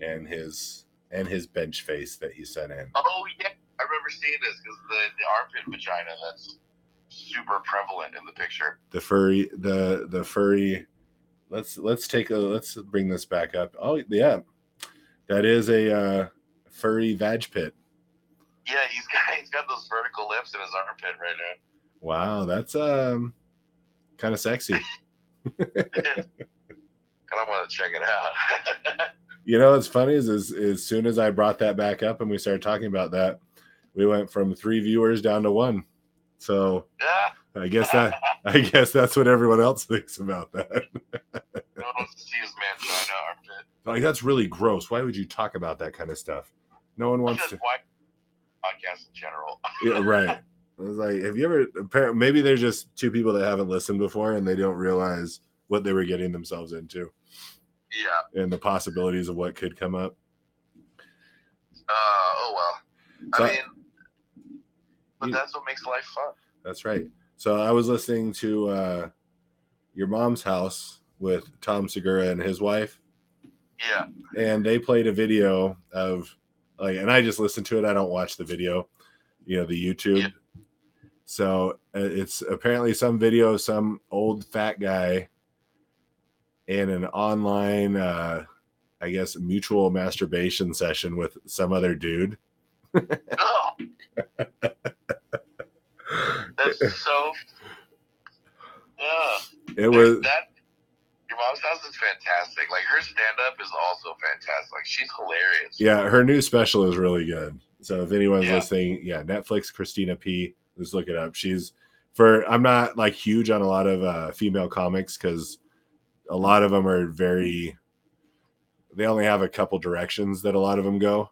and his and his bench face that he sent in. Oh yeah, I remember seeing this because the, the armpit vagina. That's super prevalent in the picture. the furry the the furry let's let's take a let's bring this back up oh yeah that is a uh furry vag pit Yeah, he's got he's got those vertical lips in his armpit right now. wow that's um kind of sexy I want to check it out. you know what's funny is, is as soon as i brought that back up and we started talking about that we went from three viewers down to one so yeah, i guess that i guess that's what everyone else thinks about that no one wants to see his mangina armpit. like that's really gross why would you talk about that kind of stuff no one wants to why podcasts in general. Yeah, right. I was like, have you ever? Apparently, maybe there's just two people that haven't listened before and they don't realize what they were getting themselves into Yeah. and the possibilities of what could come up. Uh, oh well. So- I mean, but that's what makes life fun. That's right. So I was listening to uh, your mom's house with Tom Segura and his wife, Yeah. and they played a video of like, and I just listened to it. I don't watch the video, you know, the YouTube. Yeah. So uh, it's apparently some video of some old fat guy in an online, uh, I guess, mutual masturbation session with some other dude. Oh, that's so. Yeah. It was that. Your mom's house is fantastic. Like her stand up is also fantastic. Like she's hilarious. Yeah, her new special is really good. So if anyone's Yeah. listening, yeah, Netflix Christina P. Just look it up. She's for I'm not like huge on a lot of uh, female comics because a lot of them are very. They only have a couple directions that a lot of them go.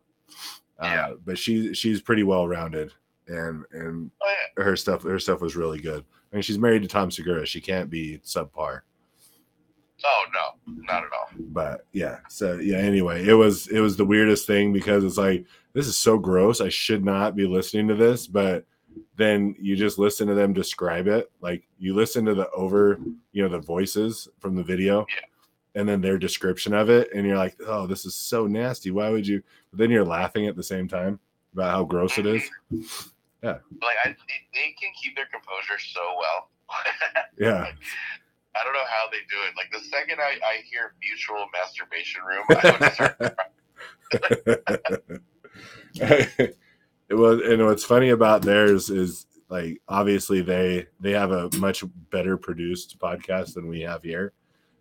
Yeah. Uh, but she she's pretty well rounded and and Oh yeah. her stuff her stuff was really good. I mean, she's married to Tom Segura. She can't be subpar. Oh no, not at all. but yeah so yeah anyway it was it was the weirdest thing because it's like this is so gross i should not be listening to this but then you just listen to them describe it like you listen to the over you know the voices from the video Yeah. and then their description of it and you're like oh this is so nasty why would you but then you're laughing at the same time about how gross it is Yeah. Like I, they, they can keep their composure so well. yeah I don't know how they do it. Like the second I, I hear mutual masturbation room, I would start it was and what's funny about theirs is like obviously they they have a much better produced podcast than we have here.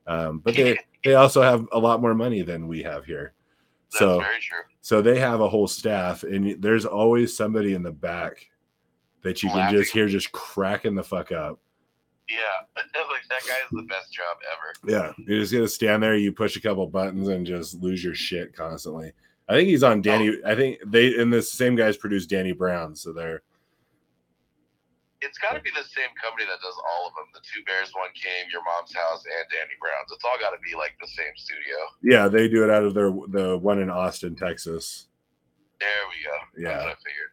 Um, but they they also have a lot more money than we have here. That's so very true. so they have a whole staff and there's always somebody in the back that you can just hear just cracking the fuck up. Yeah, like that guy is the best job ever. yeah you're just gonna stand there you push a couple buttons and just lose your shit constantly i think he's on danny i think they and the same guys produce danny brown so they're It's got to be the same company that does all of them. The Two Bears, One Cave, Your Mom's House, and Danny Brown's. It's all got to be like the same studio. Yeah, they do it out of their the one in Austin, Texas. There we go. Yeah. That's what I figured.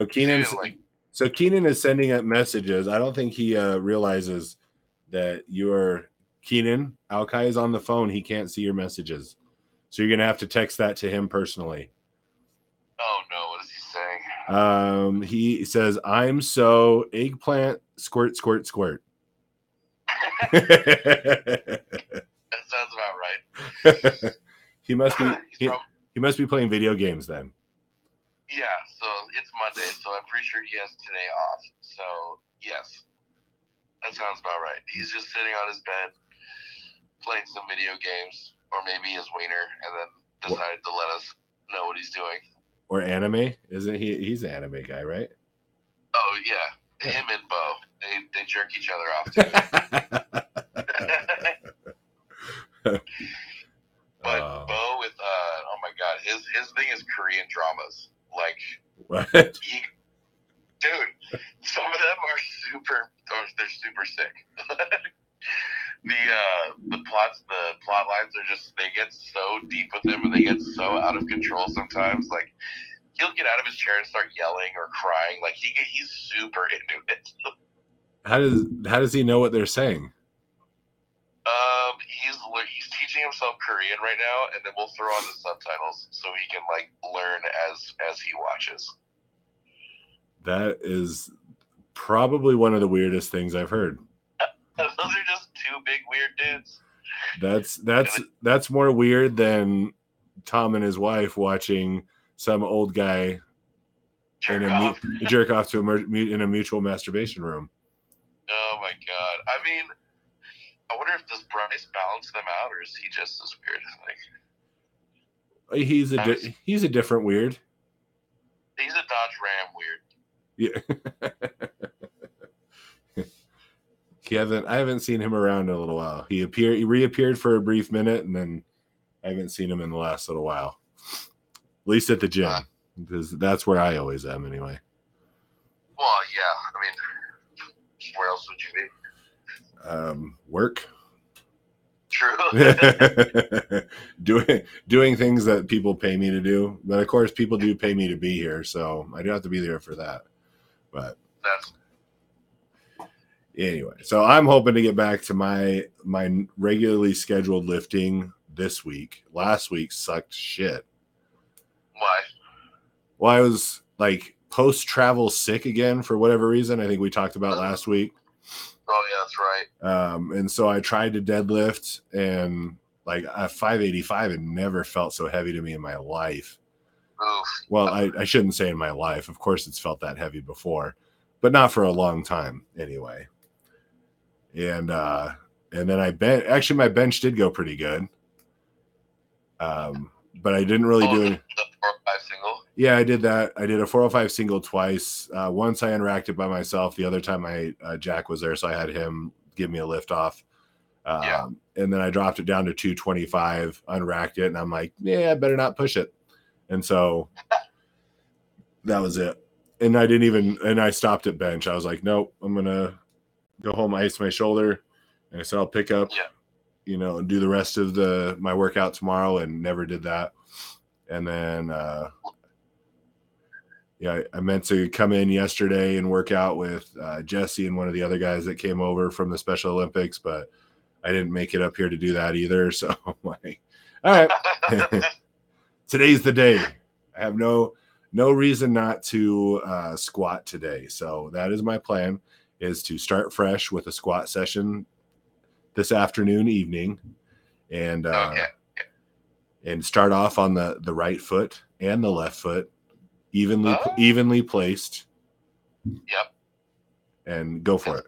So Dude, like, so Keenan is sending up messages. I don't think he uh, realizes that you are Keenan. Alkai is on the phone. He can't see your messages, so you're gonna have to text that to him personally. oh no, what is he saying? Um, he says, "I'm so eggplant squirt squirt squirt." That sounds about right. he must be he, he must be playing video games then. yeah, so it's Monday, so I'm pretty sure he has today off. So yes, that sounds about right. He's just sitting on his bed, playing some video games, or maybe his wiener, and then decided to let us know what he's doing. Or anime, isn't he? He's an anime guy, right? Oh yeah, him and Bo, they they jerk each other off. Too. But Oh, Bo with uh oh my god, his his thing is Korean dramas. Like what? he, dude, some of them are super they're super sick. the uh the plots the plot lines are just they get so deep with him and they get so out of control sometimes. Like he'll get out of his chair and start yelling or crying. Like he he's super into it. How does how does he know what they're saying? Um, he's he's teaching himself Korean right now, and then we'll throw on the subtitles so he can like learn as as he watches. That is probably one of the weirdest things I've heard. Those are just two big weird dudes. That's that's that's more weird than Tom and his wife watching some old guy Jerk in a off. jerk off to a mu- in a mutual masturbation room. Oh my god. I mean, I wonder if does Bryce balance them out, or is he just as weird? Like, He's a di- he's a different weird. he's a Dodge Ram weird. Yeah. he hasn't I haven't seen him around in a little while. He appeared he reappeared for a brief minute and then I haven't seen him in the last little while. At least at the gym. Ah. Because that's where I always am anyway. Well, yeah. I mean, where else would you be? Um work. True. doing doing things that people pay me to do. But of course people do pay me to be here, so I do have to be there for that. But That's anyway so i'm hoping to get back to my my regularly scheduled lifting this week. Last week sucked shit. Why. well i was like post travel sick again for whatever reason. I think we talked about last week. Oh yeah, that's right. um and so i tried to deadlift and like a 585 had never felt so heavy to me in my life. Oof. well I, I shouldn't say in my life. Of course it's felt that heavy before but not for a long time anyway and uh and then i bent actually my bench did go pretty good. Um but i didn't really oh, do the, it the four five single. yeah i did that. I did a 405 single twice. Uh once i unracked it by myself the other time i uh, jack was there so i had him give me a lift off. Um, Yeah. and then i dropped it down to 225 unracked it and i'm like yeah i better not push it. And so that was it. And i didn't even and i stopped at bench. I was like nope i'm gonna go home ice my shoulder and i said i'll pick up Yeah. you know and do the rest of the my workout tomorrow and never did that and then uh yeah i, I meant to come in yesterday and work out with uh, jesse and one of the other guys that came over from the special olympics but i didn't make it up here to do that either so i'm like all right today's the day. I have no no reason not to uh, squat today. So that is my plan: is to start fresh with a squat session this afternoon, evening, and uh, okay. and start off on the the right foot and the left foot, evenly Oh. evenly placed, Yep. and go for it.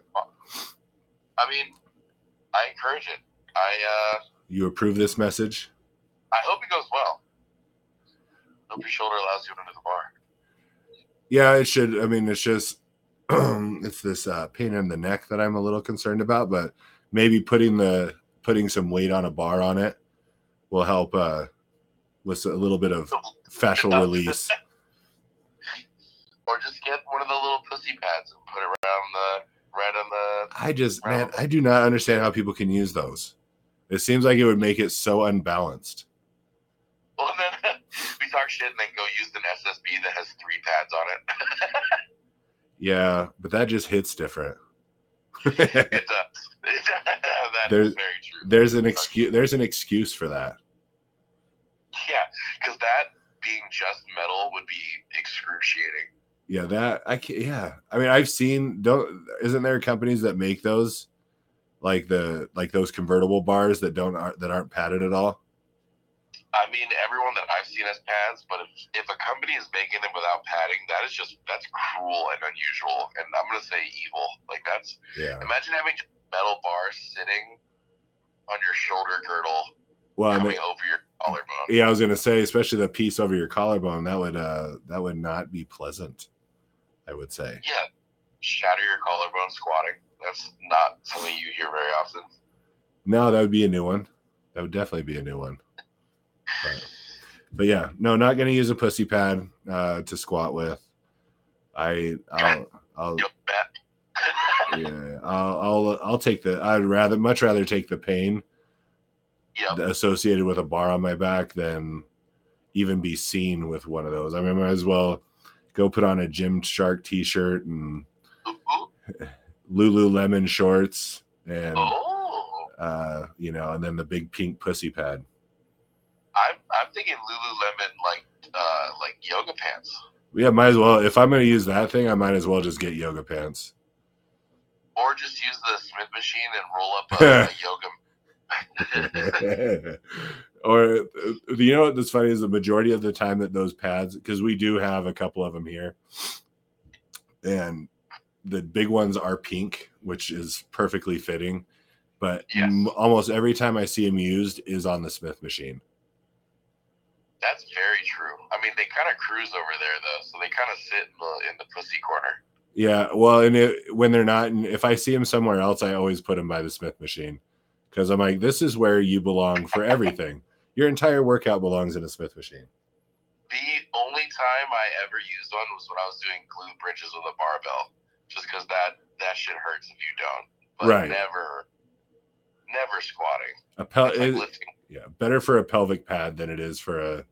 I mean, I encourage it. I uh, You approve this message? I hope it goes well. Hope your shoulder allows you under the bar. Yeah, it should. I mean, it's just it's this uh, pain in the neck that I'm a little concerned about, but maybe putting the putting some weight on a bar on it will help uh, with a little bit of fascial release. Or just get one of the little pussy pads and put it around the right on the. I just, man, I do not understand how people can use those. It seems like it would make it so unbalanced. Well, and then we talk shit and then go use an SSB that has three pads on it. Yeah, but that just hits different. it does. that There's- is very true. there's an excuse. There's an excuse for that. Yeah, because that being just metal would be excruciating. Yeah, that I can Yeah, I mean, I've seen. Don't isn't there companies that make those, like the like those convertible bars that don't that aren't padded at all? I mean, everyone that I've seen has pads, but if, if a company is making them without padding, that is just that's cruel and unusual, and I'm gonna say evil. Like that's Yeah. imagine having metal bars sitting on your shoulder girdle Well, I coming mean, over your collarbone. yeah, I was gonna say, especially the piece over your collarbone, that would uh that would not be pleasant. I would say. Yeah, shatter your collarbone squatting. That's not something you hear very often. No, that would be a new one. That would definitely be a new one. But, but yeah, no, not gonna use a pussy pad uh, to squat with. I I'll I'll yeah I'll I'll I'll take the I'd rather much rather take the pain yep. associated with a bar on my back than even be seen with one of those. I mean, I might as well go put on a Gymshark T-shirt and. Lululemon shorts and Oh, uh, you know, and then the big pink pussy pad. I'm I'm thinking Lululemon like uh like yoga pants. Yeah, might as well. If I'm going to use that thing, I might as well just get yoga pants. or just use the Smith machine and roll up a, a yoga. or uh, you know what that's funny is the majority of the time that those pads because we do have a couple of them here and the big ones are pink which is perfectly fitting but Yes. m- almost every time i see them used is on the smith machine That's very true. I mean, they kind of cruise over there though, so they kind of sit in the in the pussy corner. yeah well and it, when they're not and if i see them somewhere else i always put them by the smith machine because i'm like this is where you belong for everything your entire workout belongs in a smith machine The only time I ever used one was when I was doing glute bridges with a barbell, just because that that shit hurts if you don't. But Right. never, never squatting. a pel- like it- yeah better for a pelvic pad than it is for a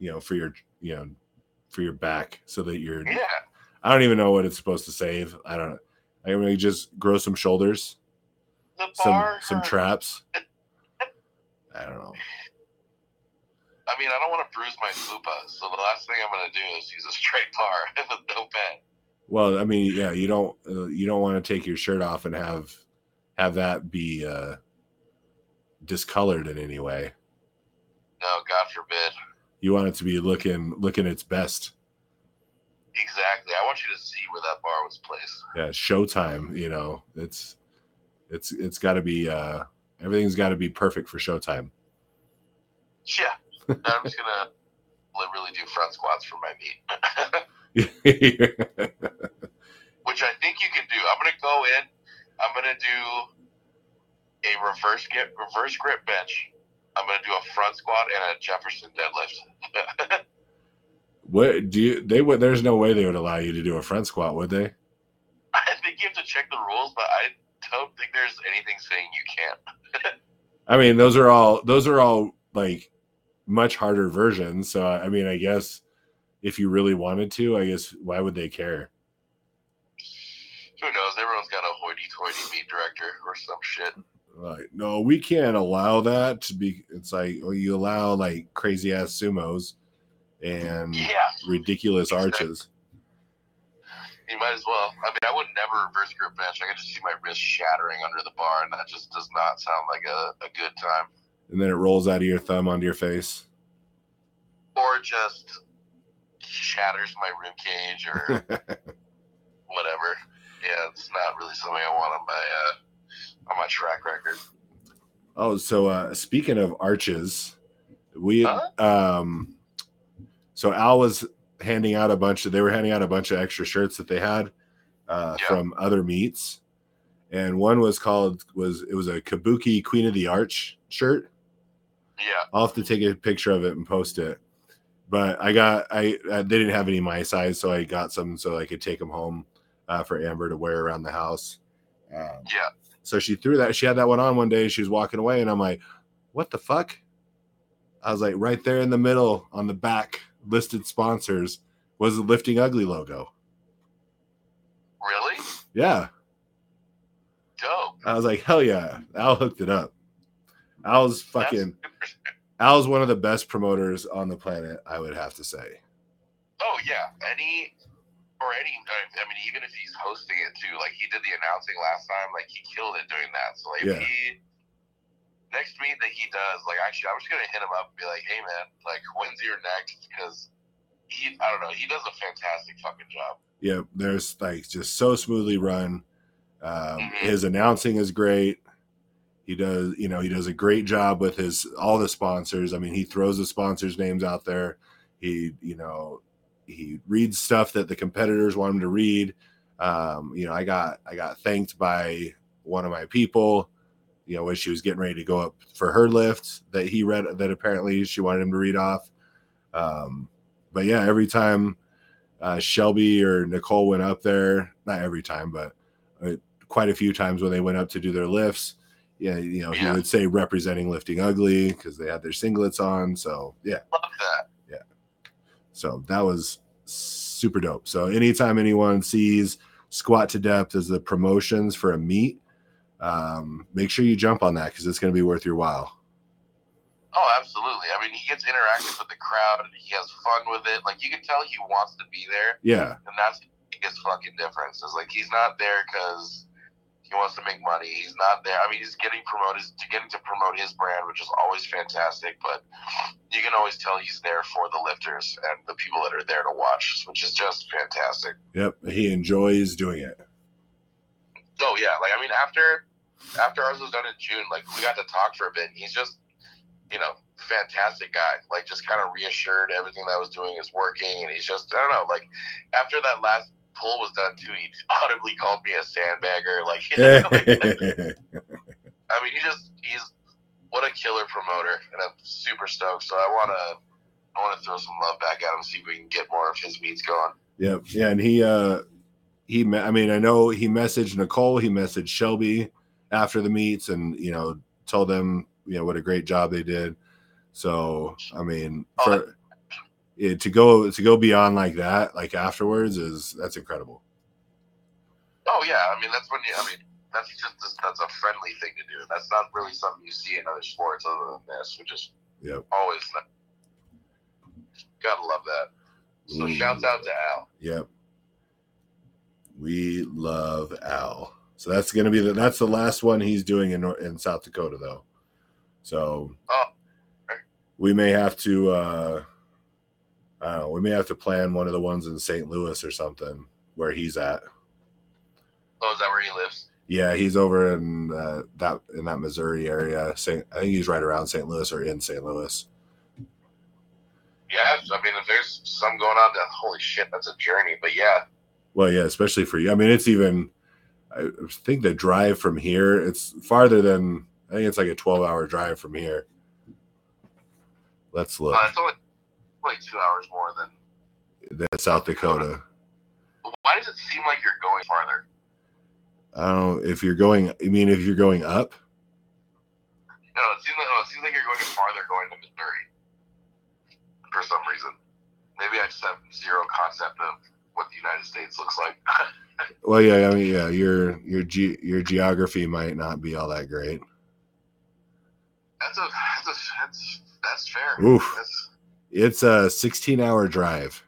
you know for your you know for your back so that you're Yeah, i don't even know what it's supposed to save i don't know i mean just grow some shoulders the some bar. some traps i don't know I mean, I don't want to bruise my fupa, so the last thing I'm gonna do is use a straight bar with no bend. well i mean yeah you don't uh, you don't want to take your shirt off and have have that be uh discolored in any way No, God forbid. You want it to be looking looking its best Exactly. I want you to see where that bar was placed. yeah showtime you know it's it's it's got to be uh everything's got to be perfect for showtime Yeah. I'm just gonna literally do front squats for my meat, which I think you can do. I'm gonna go in. I'm gonna do a reverse get reverse grip bench. I'm gonna do a front squat and a Jefferson deadlift. what do you they would there's no way they would allow you to do a front squat would they I think you have to check the rules, but I don't think there's anything saying you can't. i mean those are all those are all like much harder versions so i mean i guess if you really wanted to i guess why would they care Who knows? Everyone's got a hoity-toity meat director or some shit. Like no we can't allow that to be it's like well, you allow like crazy ass sumos and Yeah, ridiculous arches you might as well. I mean, I would never reverse grip bench. I could just see my wrist shattering under the bar, and that just does not sound like a, a good time. and then it rolls out of your thumb onto your face Or just shatters my rib cage or whatever. Yeah, it's not really something I want on my uh, on my track record. Oh, so uh speaking of arches, we um so Al was handing out a bunch of they were handing out a bunch of extra shirts that they had uh Yeah. from other meets. And one was called was it was a Kabuki Queen of the Arch shirt. Yeah, I'll have to take a picture of it and post it. But I got I, I they didn't have any my size, so I got some so I could take them home uh, for Amber to wear around the house. Um, yeah. So she threw that. She had that one on one day. She was walking away, and I'm like, "What the fuck?" I was like, right there in the middle on the back listed sponsors was the Lifting Ugly logo. Really? Yeah, Dope. I was like, "Hell yeah!" Al hooked it up. Al's fucking Al's one of the best promoters on the planet. I would have to say. Oh yeah, any or any. I mean, even if he's hosting it too, like he did the announcing last time, like he killed it doing that. So like, Yeah. he next meet that he does, like actually, I'm just gonna hit him up and be like, hey man, like when's your next? Because he, I don't know, he does a fantastic fucking job. yeah, there's like just so smoothly run. Um, Mhm. His announcing is great. He does, you know, he does a great job with his all the sponsors. I mean, he throws the sponsors' names out there. He, you know, he reads stuff that the competitors want him to read. Um, you know, I got I got thanked by one of my people. You know, when she was getting ready to go up for her lift, that he read that apparently she wanted him to read off. Um, but yeah, every time uh, Shelby or Nicole went up there, not every time, but uh, quite a few times when they went up to do their lifts, yeah, you know, he would say representing lifting ugly because they had their singlets on. So yeah, Love that. So that was super dope. So anytime anyone sees squat to depth as the promotions for a meet, um, make sure you jump on that because it's going to be worth your while. Oh, absolutely. I mean, he gets interactive with the crowd. and He has fun with it. Like you can tell he wants to be there, Yeah, and that's the biggest fucking difference. Is like he's not there because he wants to make money. He's not there. I mean, he's getting promoted, to getting to promote his brand, which is always fantastic. But you can always tell he's there for the lifters and the people that are there to watch, which is just fantastic. Yep, he enjoys doing it. Oh yeah, like I mean, after after ours was done in June, like we got to talk for a bit. And he's just, you know, fantastic guy. Like just kind of reassured everything that I was doing is working, and he's just I don't know. Like after that last pull was done too, he audibly called me a sandbagger. Like, you know, like I mean, he just he's what a killer promoter, and I'm super stoked. So I wanna I wanna throw some love back at him, see if we can get more of his meets going. Yep. Yeah, and he uh he I mean, I know he messaged Nicole, he messaged Shelby after the meets and, you know, told them, you know, what a great job they did. So, I mean, Oh, for it, to go to go beyond like that, like afterwards is that's incredible. Oh yeah, I mean that's when you. I mean that's just that's a friendly thing to do. That's not really something you see in other sports other than this, which is Yep. always gotta love that. So Ooh. shouts out to Al. Yep. We love Al. So that's going to be the that's the last one he's doing in in South Dakota though. So Oh, we may have to uh I don't know, we may have to plan one of the ones in St. Louis or something where he's at. Oh, is that where he lives? Yeah, he's over in uh, that in that Missouri area. Saint, I think he's right around St. Louis or in St. Louis. Yeah, I mean if there's some going on, then holy shit, that's a journey. But yeah, Well, yeah, especially for you. I mean, it's even. I think the drive from here it's farther than I think it's like a twelve-hour drive from here. Let's look. uh, like two hours more than. That's South Dakota. Why does it seem like you're going farther? I don't know if you're going. I mean, if you're going up, No, it seems like no, it seems like you're going farther going to Missouri. For some reason, maybe I just have zero concept of what the United States looks like. well, yeah, I mean, yeah, your your ge- your geography might not be all that great. That's a that's a, that's that's fair. Oof. That's, It's a 16-hour drive.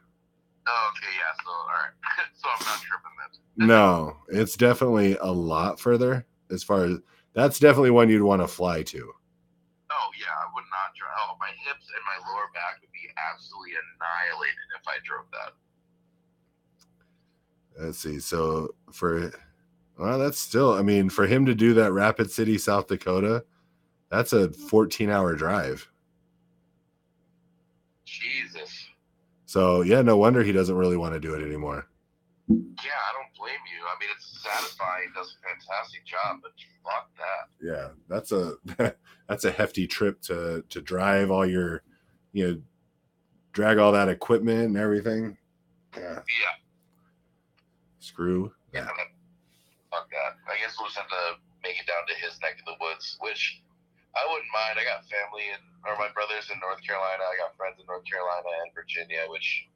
oh, okay, yeah. So all right, so I'm not tripping then. No, it's definitely a lot further. As far as that's definitely one you'd want to fly to. Oh yeah, I would not drive. Oh, my hips and my lower back would be absolutely annihilated if I drove that. Let's see. So for well, that's still. I mean, for him to do that Rapid City, South Dakota, that's a 14-hour drive. Jesus. So yeah, no wonder he doesn't really want to do it anymore. Yeah, I don't blame you. I mean, it's satisfying. Does a fantastic job, but fuck that. Yeah, that's a that's a hefty trip to to drive all your, you know, drag all that equipment and everything. Yeah, Yeah. screw. Yeah, that. that, fuck that. I guess we'll just have to make it down to his neck of the woods, which I wouldn't mind. I got family and or my brothers in North Carolina. I got friends in North Carolina and Virginia, which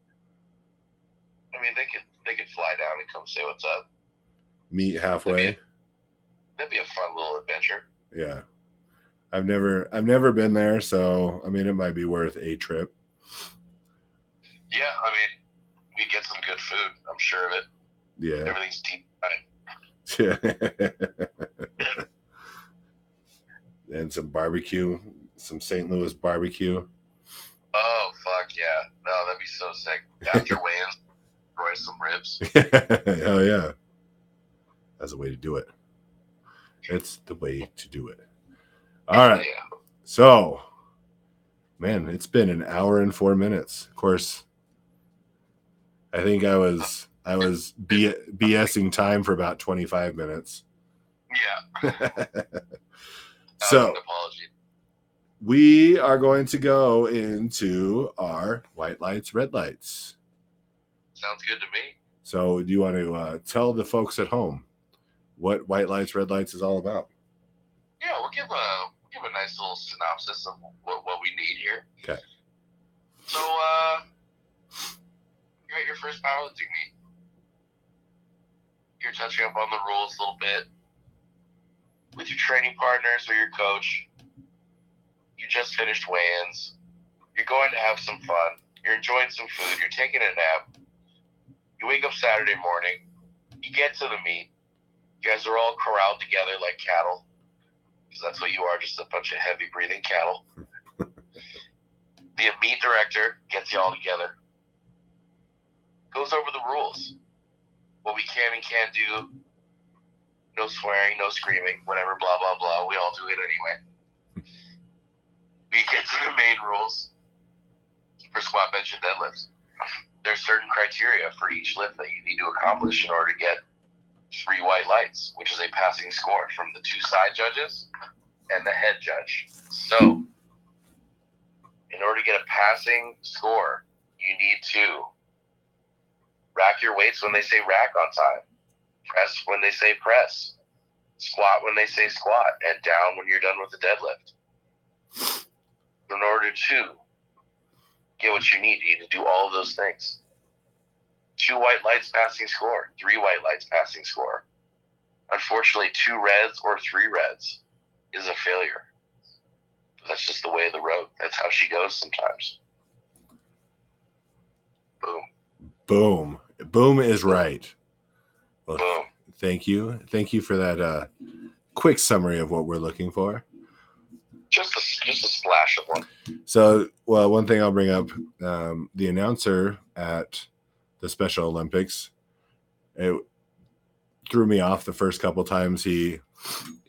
I mean they could they could fly down and come say what's up. Meet halfway. That'd be a fun little adventure. Yeah. I've never I've never been there, so I mean it might be worth a trip. Yeah, I mean we get some good food. I'm sure of it. Yeah. Everything's deep. Yeah. And some barbecue, some St. Louis barbecue. Oh fuck yeah! No, that'd be so sick. After weigh-ins, enjoy some ribs. Hell yeah. That's a way to do it. It's the way to do it. All right. Yeah. So, man, it's been an hour and four minutes. Of course, I think I was I was B- BSing time for about twenty five minutes. Yeah. so we are going to go into our white lights, red lights. Sounds good to me. So, do you want to uh, tell the folks at home what white lights, red lights is all about? Yeah, we'll give a we'll give a nice little synopsis of what, what we need here. Okay. So, uh, you're at your first meet. You're touching up on the rules a little bit with your training partners or your coach. You just finished weigh-ins. You're going to have some fun. You're enjoying some food. You're taking a nap. You wake up Saturday morning. You get to the meet. You guys are all corralled together like cattle, because that's what you are, just a bunch of heavy breathing cattle. the meet director gets you all together, goes over the rules, what we can and can't do. No swearing, no screaming, whatever, blah blah blah. We all do it anyway. We get to the main rules for squat, bench, and deadlifts. There's certain criteria for each lift that you need to accomplish in order to get three white lights, which is a passing score from the two side judges and the head judge. So, in order to get a passing score, you need to rack your weights when they say rack on time, press when they say press, squat when they say squat, and down when you're done with the deadlift. In order to get what you need, you need to do all of those things two white lights passing score, three white lights passing score. Unfortunately, two reds or three reds is a failure. That's just the way of the road. That's how she goes sometimes. Boom. Boom. Boom is right. Well, Boom. thank you. Thank you for that uh, quick summary of what we're looking for. Just a, just a splash of one. So, well, one thing I'll bring up um, the announcer at the Special Olympics, it threw me off the first couple times he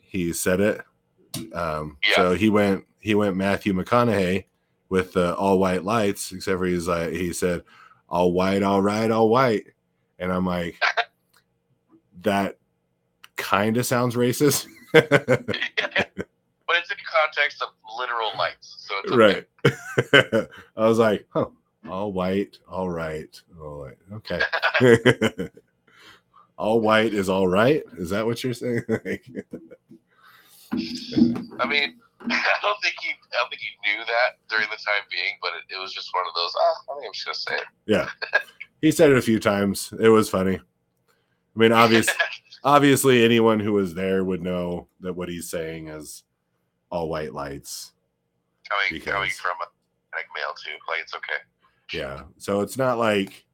he said it. Um, Yeah. So he went he went Matthew McConaughey with the all white lights, except for he's like he said all white, all right, all white, and I'm like that kind of sounds racist. but it's in the context of literal lights, so it's okay. right. I was like, huh, all white, all right, all white. Okay. all white is all right. Is that what you're saying? I mean, I don't think he, I don't think he knew that during the time being, but it, it was just one of those. Ah, I think I'm just gonna say it. yeah. He said it a few times. It was funny. I mean, obvious, obviously, anyone who was there would know that what he's saying is all white lights. coming coming from a like male too. Like it's okay. Yeah. So it's not like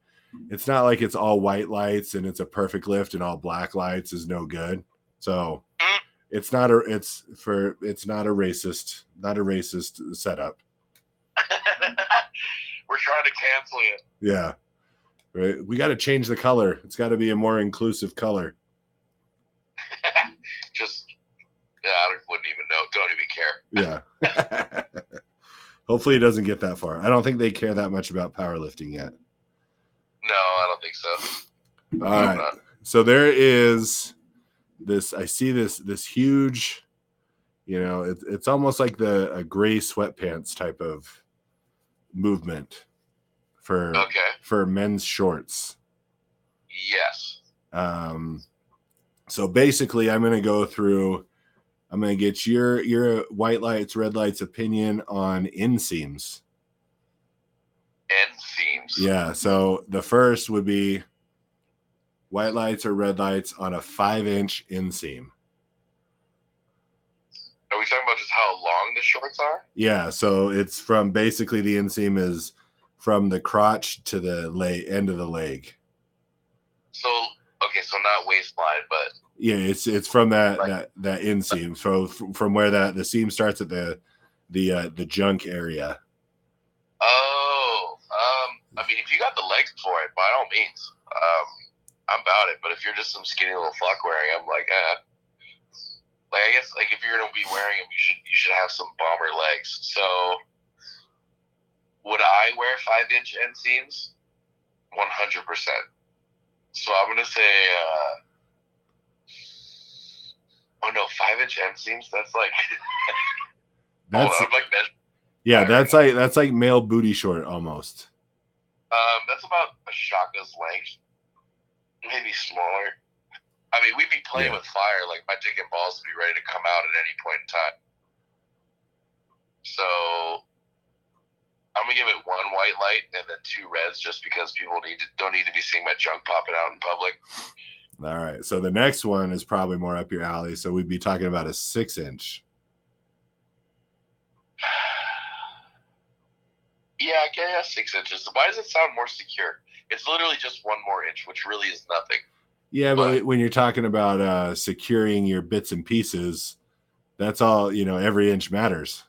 it's not like it's all white lights and it's a perfect lift and all black lights is no good. So Mm. it's not a it's for it's not a racist, not a racist setup. We're trying to cancel you. Yeah. Right. We got to change the color. It's got to be a more inclusive color. just yeah, I wouldn't even know. Don't even care. Yeah. Hopefully it doesn't get that far. I don't think they care that much about powerlifting yet. No, I don't think so. All right. so there is this i see this this huge you know it, it's almost like the a gray sweatpants type of movement for Okay. for men's shorts Yes. um so basically i'm going to go through i'm going to get your your white lights red lights opinion on inseams Inseams. yeah so the first would be white lights or red lights on a five inch inseam Are we talking about just how long the shorts are? Yeah, so it's from basically the inseam is from the crotch to the leg end of the leg. So okay, so not waistline, but Yeah, it's it's from that Right. that that inseam. So from where that the seam starts at the the uh, the junk area. oh, um, I mean, if you got the legs for it, by all means, um, I'm about it. But if you're just some skinny little fuck wearing them, like, eh. Like I guess, like if you're gonna be wearing them, you should you should have some bomber legs. So, would I wear five inch end seams? One hundred percent. So I'm gonna say, uh, oh no, five inch end seams. That's like, That's on, like measuring. yeah, that's like that's like male booty short almost. Um, that's about a shotgun's length, maybe smaller. I mean, we'd be playing Yeah. with fire. Like my dick and balls would be ready to come out at any point in time. So I'm gonna give it one white light and then two reds, just because people need to, don't need to be seeing my junk popping out in public. All right. So the next one is probably more up your alley. So we'd be talking about a six inch. Yeah, I guess six inches. Why does it sound more secure? It's literally just one more inch, which really is nothing. Yeah, but But- when you're talking about uh, securing your bits and pieces, that's all. You know, every inch matters.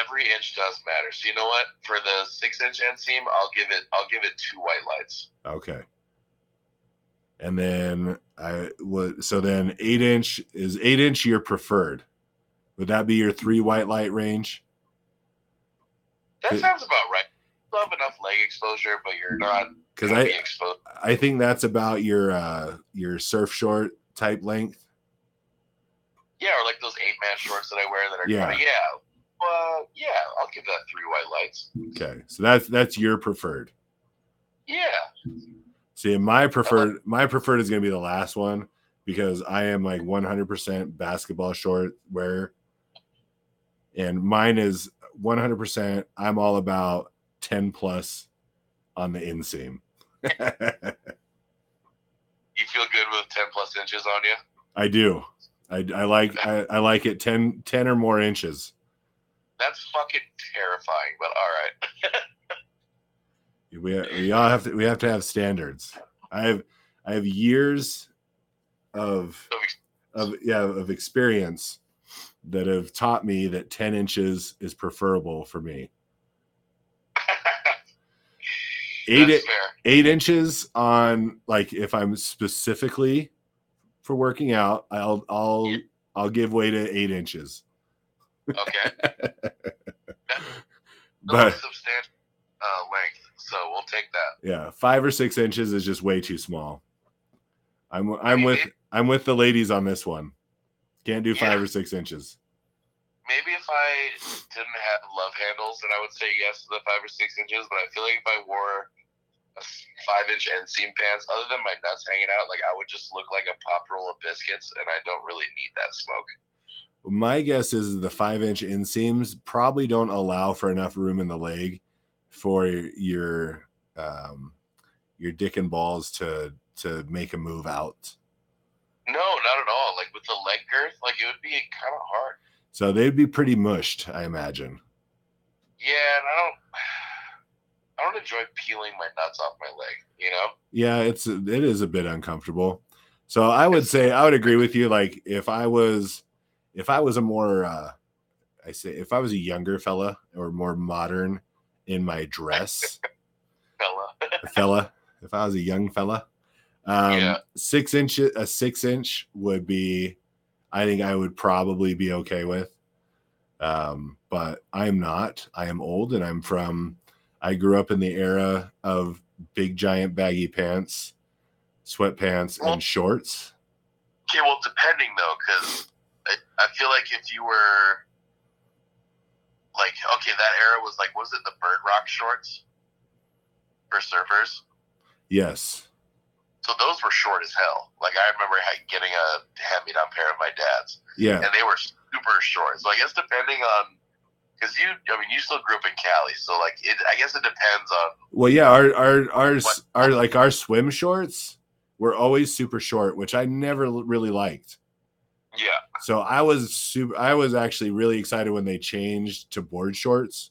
Every inch does matter. So you know what? For the six inch inseam, I'll give it. I'll give it two white lights. Okay. And then I would so then eight inch is eight inch your preferred. Would that be your three white light range? That It- sounds about right. You have enough leg exposure, but you're not Because I exposed. I think that's about your uh your surf short type length. Yeah, or like those eight man shorts that I wear that are Yeah. kinda, yeah. Yeah, I'll give that three white lights. Okay. So that's that's your preferred. Yeah. See, my preferred my preferred is gonna be the last one because I am like 100% basketball short wearer. And mine is 100% I'm all about 10 plus on the inseam. You feel good with ten plus inches on you? I do. I, I like I, I like it 10, 10 or more inches. That's fucking terrifying, but all right. We, we all have to we have to have standards. I have I have years of of yeah of experience that have taught me that 10 inches is preferable for me. Eight eight inches on like if I'm specifically for working out, I'll I'll Yeah. I'll give way to eight inches. Okay. But substantial uh, length, so we'll take that. yeah, five or six inches is just way too small. I'm I'm mean, with I'm with the ladies on this one. Can't do five Yeah. or six inches. Maybe if I didn't have love handles, then I would say yes to the five or six inches. But I feel like if I wore a five inch inseam pants, other than my nuts hanging out, like I would just look like a pop roll of biscuits, and I don't really need that smoke. My guess is the five inch inseams probably don't allow for enough room in the leg for your um your dick and balls to to make a move out. No, not at all. Like with the leg girth, like it would be kind of hard. So they'd be pretty mushed, I imagine. Yeah, and I don't, I don't enjoy peeling my nuts off my leg. You know? Yeah, it's it is a bit uncomfortable. So I would say I would agree with you. Like if I was if I was a more uh I say if I was a younger fella or more modern in my dress, Fella. fella, if I was a young fella, um Yeah. six inch a six inch would be I think I would probably be okay with. Um, but I'm not. I am old and I'm from I grew up in the era of big giant baggy pants, sweatpants, Well- and shorts. Okay, well, depending though, because I, I feel like if you were like, okay, that era was like, was it the Bird Rock shorts for surfers? Yes. So those were short as hell. Like I remember getting a hand-me-down pair of my dad's, Yeah. and they were super short. So I guess depending on, because you, I mean, you still grew up in Cali, so like, it, I guess it depends on. Well, yeah, our our our What? our like our swim shorts were always super short, which I never really liked. Yeah, So I was super. I was actually really excited when they changed to board shorts,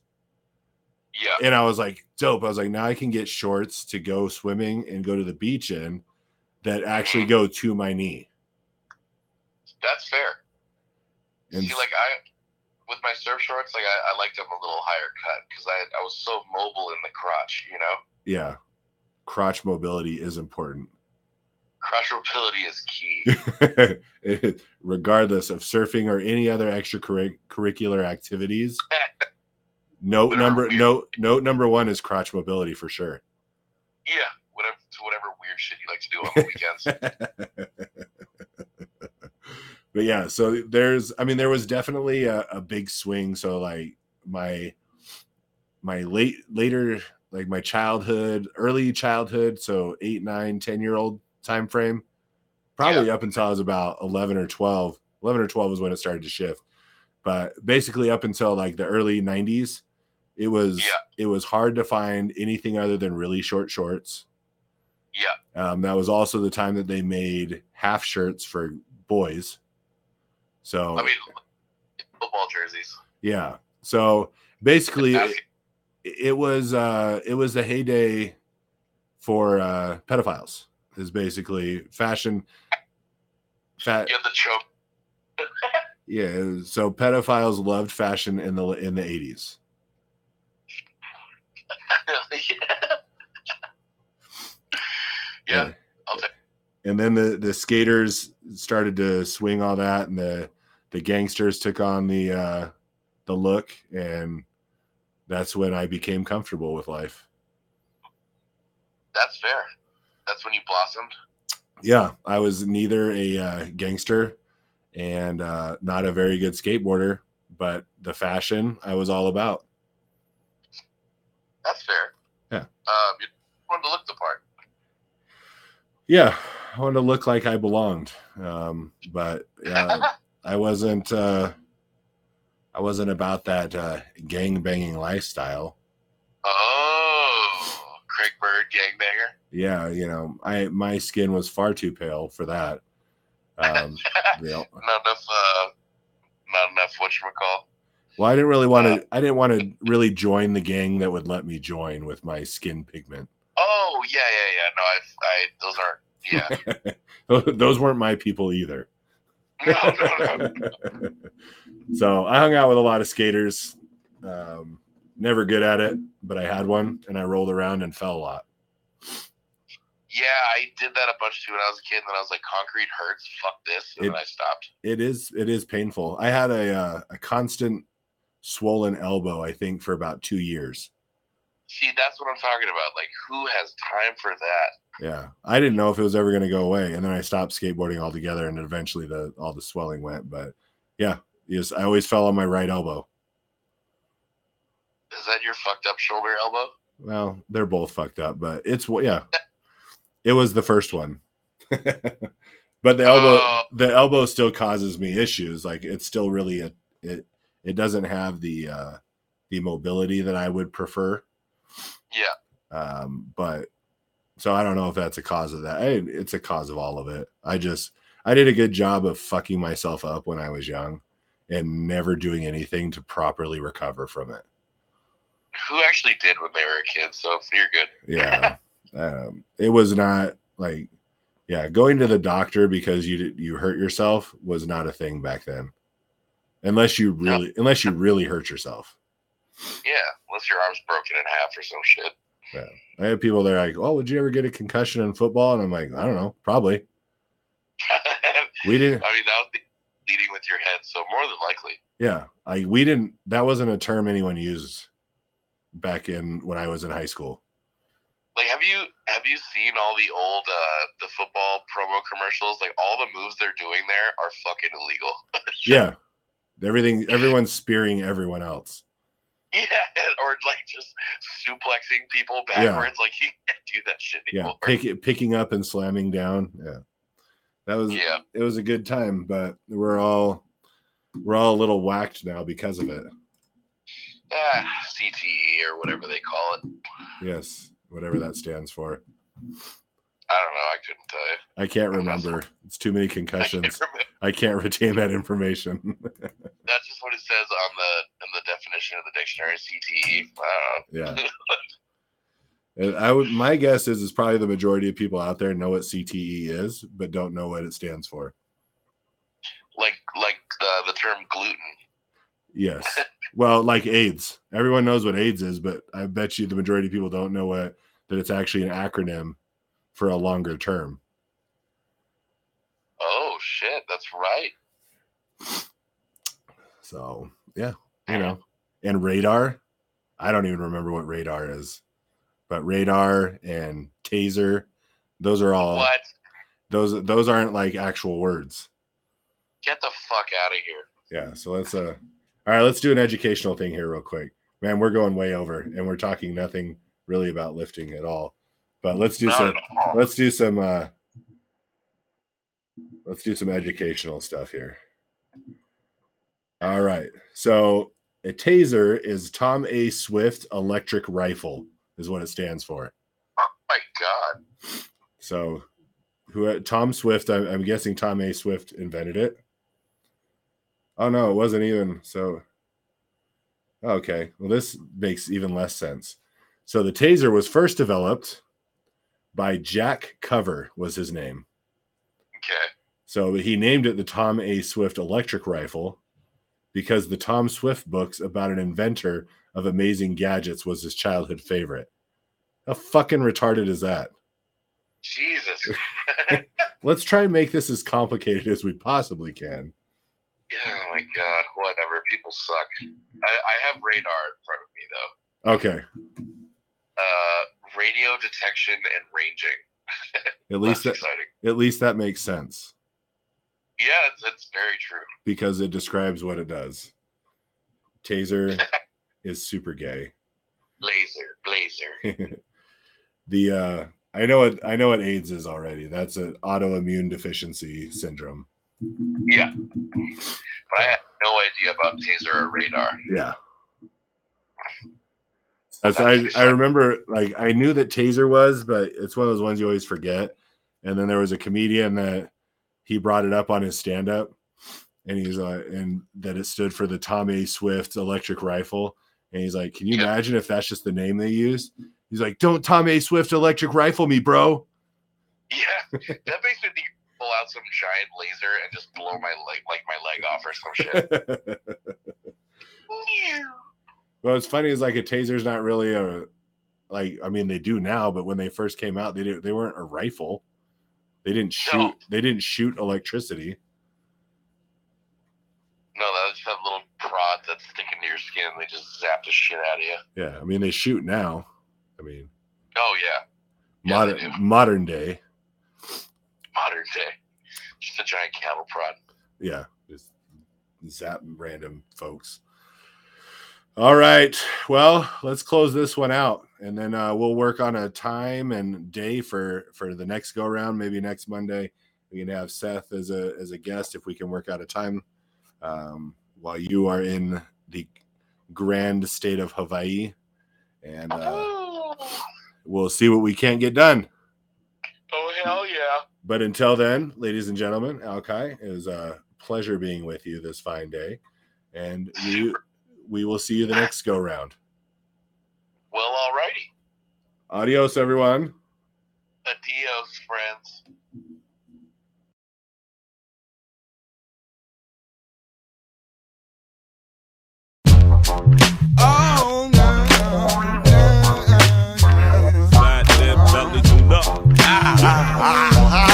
yeah, and I was like, "Dope!" I was like, "Now I can get shorts to go swimming and go to the beach in that actually mm-hmm. go to my knee." that's fair. And See, like I, with my surf shorts, like I, I liked them a little higher cut because I, I was so mobile in the crotch, you know. yeah, crotch mobility is important, Crotch mobility is key. regardless of surfing or any other extracurricular activities. Note number weird- note note number one is crotch mobility for sure. yeah, whatever, to whatever weird shit you like to do on the weekends. but yeah, so there's I mean there was definitely a, a big swing. So like my my late later like my childhood, early childhood, so eight, nine, ten year old time frame, probably up until I was about 11 or 12. 11 or 12 was when it started to shift. But basically up until like the early 90s, it was Yeah. it was hard to find anything other than really short shorts. Yeah, Um, that was also the time that they made half shirts for boys. So I mean, football jerseys. yeah. So basically it, it was uh it was the heyday for uh, pedophiles. Is basically fashion. Fat, the choke. yeah. So pedophiles loved fashion in the in the eighties. yeah. I'll And then the the skaters started to swing all that, and the the gangsters took on the uh, the look, and that's when I became comfortable with life. That's fair. That's when you blossomed. Yeah, I was neither a uh, gangster and uh, not a very good skateboarder, but the fashion I was all about. That's fair. Yeah. Um, you wanted to look the part. Yeah, I wanted to look like I belonged, um, but uh, I wasn't. Uh, I wasn't about that uh, gang banging lifestyle. oh, Craig Bird, gangbanger. Yeah, you know, I my skin was far too pale for that. Um, yeah. Not enough. Uh, not enough. What you call? Well, I didn't really want to. I didn't want to really join the gang that would let me join with my skin pigment. Oh yeah, yeah, yeah. No, I, I, those aren't. Yeah. Those weren't my people either. No, no, no. so I hung out with a lot of skaters. Um, never good at it, but I had one, and I rolled around and fell a lot. Yeah, I did that a bunch too when I was a kid. And then I was like, concrete hurts. Fuck this. And It- then I stopped. It is. It is painful. I had a uh, a constant swollen elbow. I think for about two years. See, that's what I'm talking about. Like, who has time for that? Yeah, I didn't know if it was ever going to go away, and then I stopped skateboarding altogether, and eventually the all the swelling went. But yeah, yes, I always fell on my right elbow. Is that your fucked up shoulder elbow? Well, they're both fucked up, but it's what, yeah, it was the first one. but the elbow, Oh. the elbow still causes me issues. Like it's still really a it. It doesn't have the uh the mobility that I would prefer. Yeah. Um, but so I don't know if that's a cause of that. I, it's a cause of all of it. I just I did a good job of fucking myself up when I was young and never doing anything to properly recover from it. Who actually did when they were a kid? So you're good. Yeah. um, it was not like yeah, going to the doctor because you you hurt yourself was not a thing back then. Unless you No. really unless you really hurt yourself. Yeah, unless your arm's broken in half or some shit. Yeah. I had people there like, "Oh, would you ever get a concussion in football?" And I'm like, "I don't know, probably." We didn't I mean, that was the leading with your head, so more than likely. Yeah, like we didn't. That wasn't a term anyone used back in when I was in high school. Like, have you have you seen all the old uh the football promo commercials? Like, all the moves they're doing there are fucking illegal. Yeah, everything. Everyone's spearing everyone else. yeah, or like just suplexing people Yeah. backwards. Like, you can't do that shit Yeah, pick, picking up and slamming down. Yeah, that was. Yeah. it was a good time, but we're all we're all a little whacked now because of it. Ah, CTE or whatever they call it. Yes, whatever that stands for. I don't know. I couldn't tell you. I can't remember. It's too many I can't concussions. I can't retain that information. That's just what it says on the in the definition of the dictionary. CTE. I don't know. Yeah. And I would my guess is is probably the majority of people out there know what CTE is, but don't know what it stands for. Like like the the term gluten. Yes. Well, like AIDS. Everyone knows what AIDS is, but I bet you the majority of people don't know what that it's actually an acronym for a longer term. Oh shit, that's right. So yeah, you know. And radar. I don't even remember what radar is. But radar and taser, those are all what? those those aren't like actual words. Get the fuck out of here. Yeah, so let's uh all right, let's do an educational thing here real quick. Man, we're going way over and we're talking nothing really about lifting at all. But let's do Not some let's do some uh let's do some educational stuff here. All right. So a taser is Tom A. Swift electric rifle is what it stands for. Oh my god. So who Tom Swift, I'm, I'm guessing Tom A. Swift invented it. Oh no, it wasn't even so. Okay, well this makes even less sense. So the taser was first developed by Jack Cover was his name. Okay. So he named it the Tom A. Swift electric rifle because the Tom Swift books about an inventor of amazing gadgets was his childhood favorite. How fucking retarded is that? Jesus. Let's try and make this as complicated as we possibly can. Oh my god. Whatever. People suck. I, I have radar in front of me though. Okay. Uh, radio detection and ranging. At least That's that, exciting. at least that makes sense Yeah, it's, it's very true. because it describes what it does. Taser is super gay. Laser, blazer. the uh I know what I know what AIDS is already. That's an autoimmune deficiency syndrome. Yeah. But I had no idea about taser or radar. Yeah. That's, I, I remember like I knew that taser was, but it's one of those ones you always forget. And then there was a comedian that he brought it up on his stand up and he's like and that it stood for the Tom A. Swift electric rifle. And he's like, Can you Yeah. imagine if that's just the name they use? He's like, Don't Tom A. Swift electric rifle me, bro. Yeah. That makes me think pull out some giant laser and just blow my leg like my leg off or some shit. Well, it's funny is like a taser's not really a like I mean they do now, but when they first came out, they didn't they weren't a rifle. They didn't shoot No. they didn't shoot electricity. No, that's just that little prod that's sticking to your skin. They just zap the shit out of you. Yeah, I mean they shoot now. I mean Oh yeah, Yeah, modern modern day. Modern day. Just a giant cattle prod. Yeah, just zap random folks. All right. Well, let's close this one out and then uh, we'll work on a time and day for for the next go around. Maybe next Monday we can have Seth as a as a guest if we can work out a time um, while you are in the grand state of Hawaii, and uh, oh, we'll see what we can't get done. Oh hell yeah! But until then, ladies and gentlemen, Alkai, it was a pleasure being with you this fine day, and we we will see you the next go round. Well, alrighty. Adios, everyone. Adios, friends. Oh, no, no, no. Flat lip, belly tuned up. Yeah!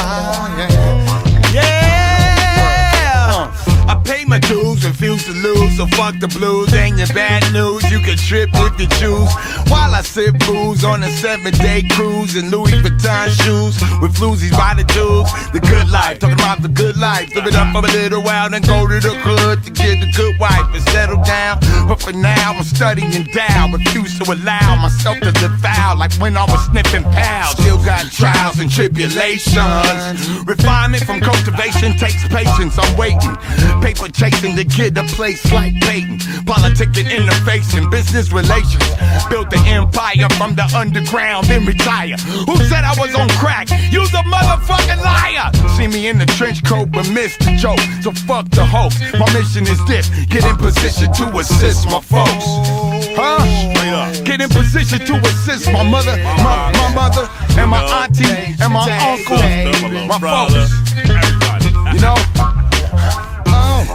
I refuse to lose, so fuck the blues. Ain't your bad news, you can trip with the juice While I sip booze on a seven day cruise in Louis Vuitton shoes with floozies by the dudes. The good life, talking about the good life. Live it up for a little while, then go to the hood to get a good wife and settle down. But for now, I'm studying down, refuse to allow myself to foul like when I was sniffing pals. Still got trials and tribulations. Refinement from cultivation takes patience. I'm waiting, paper chasing to get a place like Peyton. Politics and interfacing, business relations. Built the empire from the underground, then retire. Who said I was on crack? You's a motherfucking liar. See me in the trench coat, but missed the joke. So fuck the hoax. My mission is this: get in position to assist my folks. Huh? Get in position to assist my mother, my, my mother, and my auntie, and my uncle, my folks.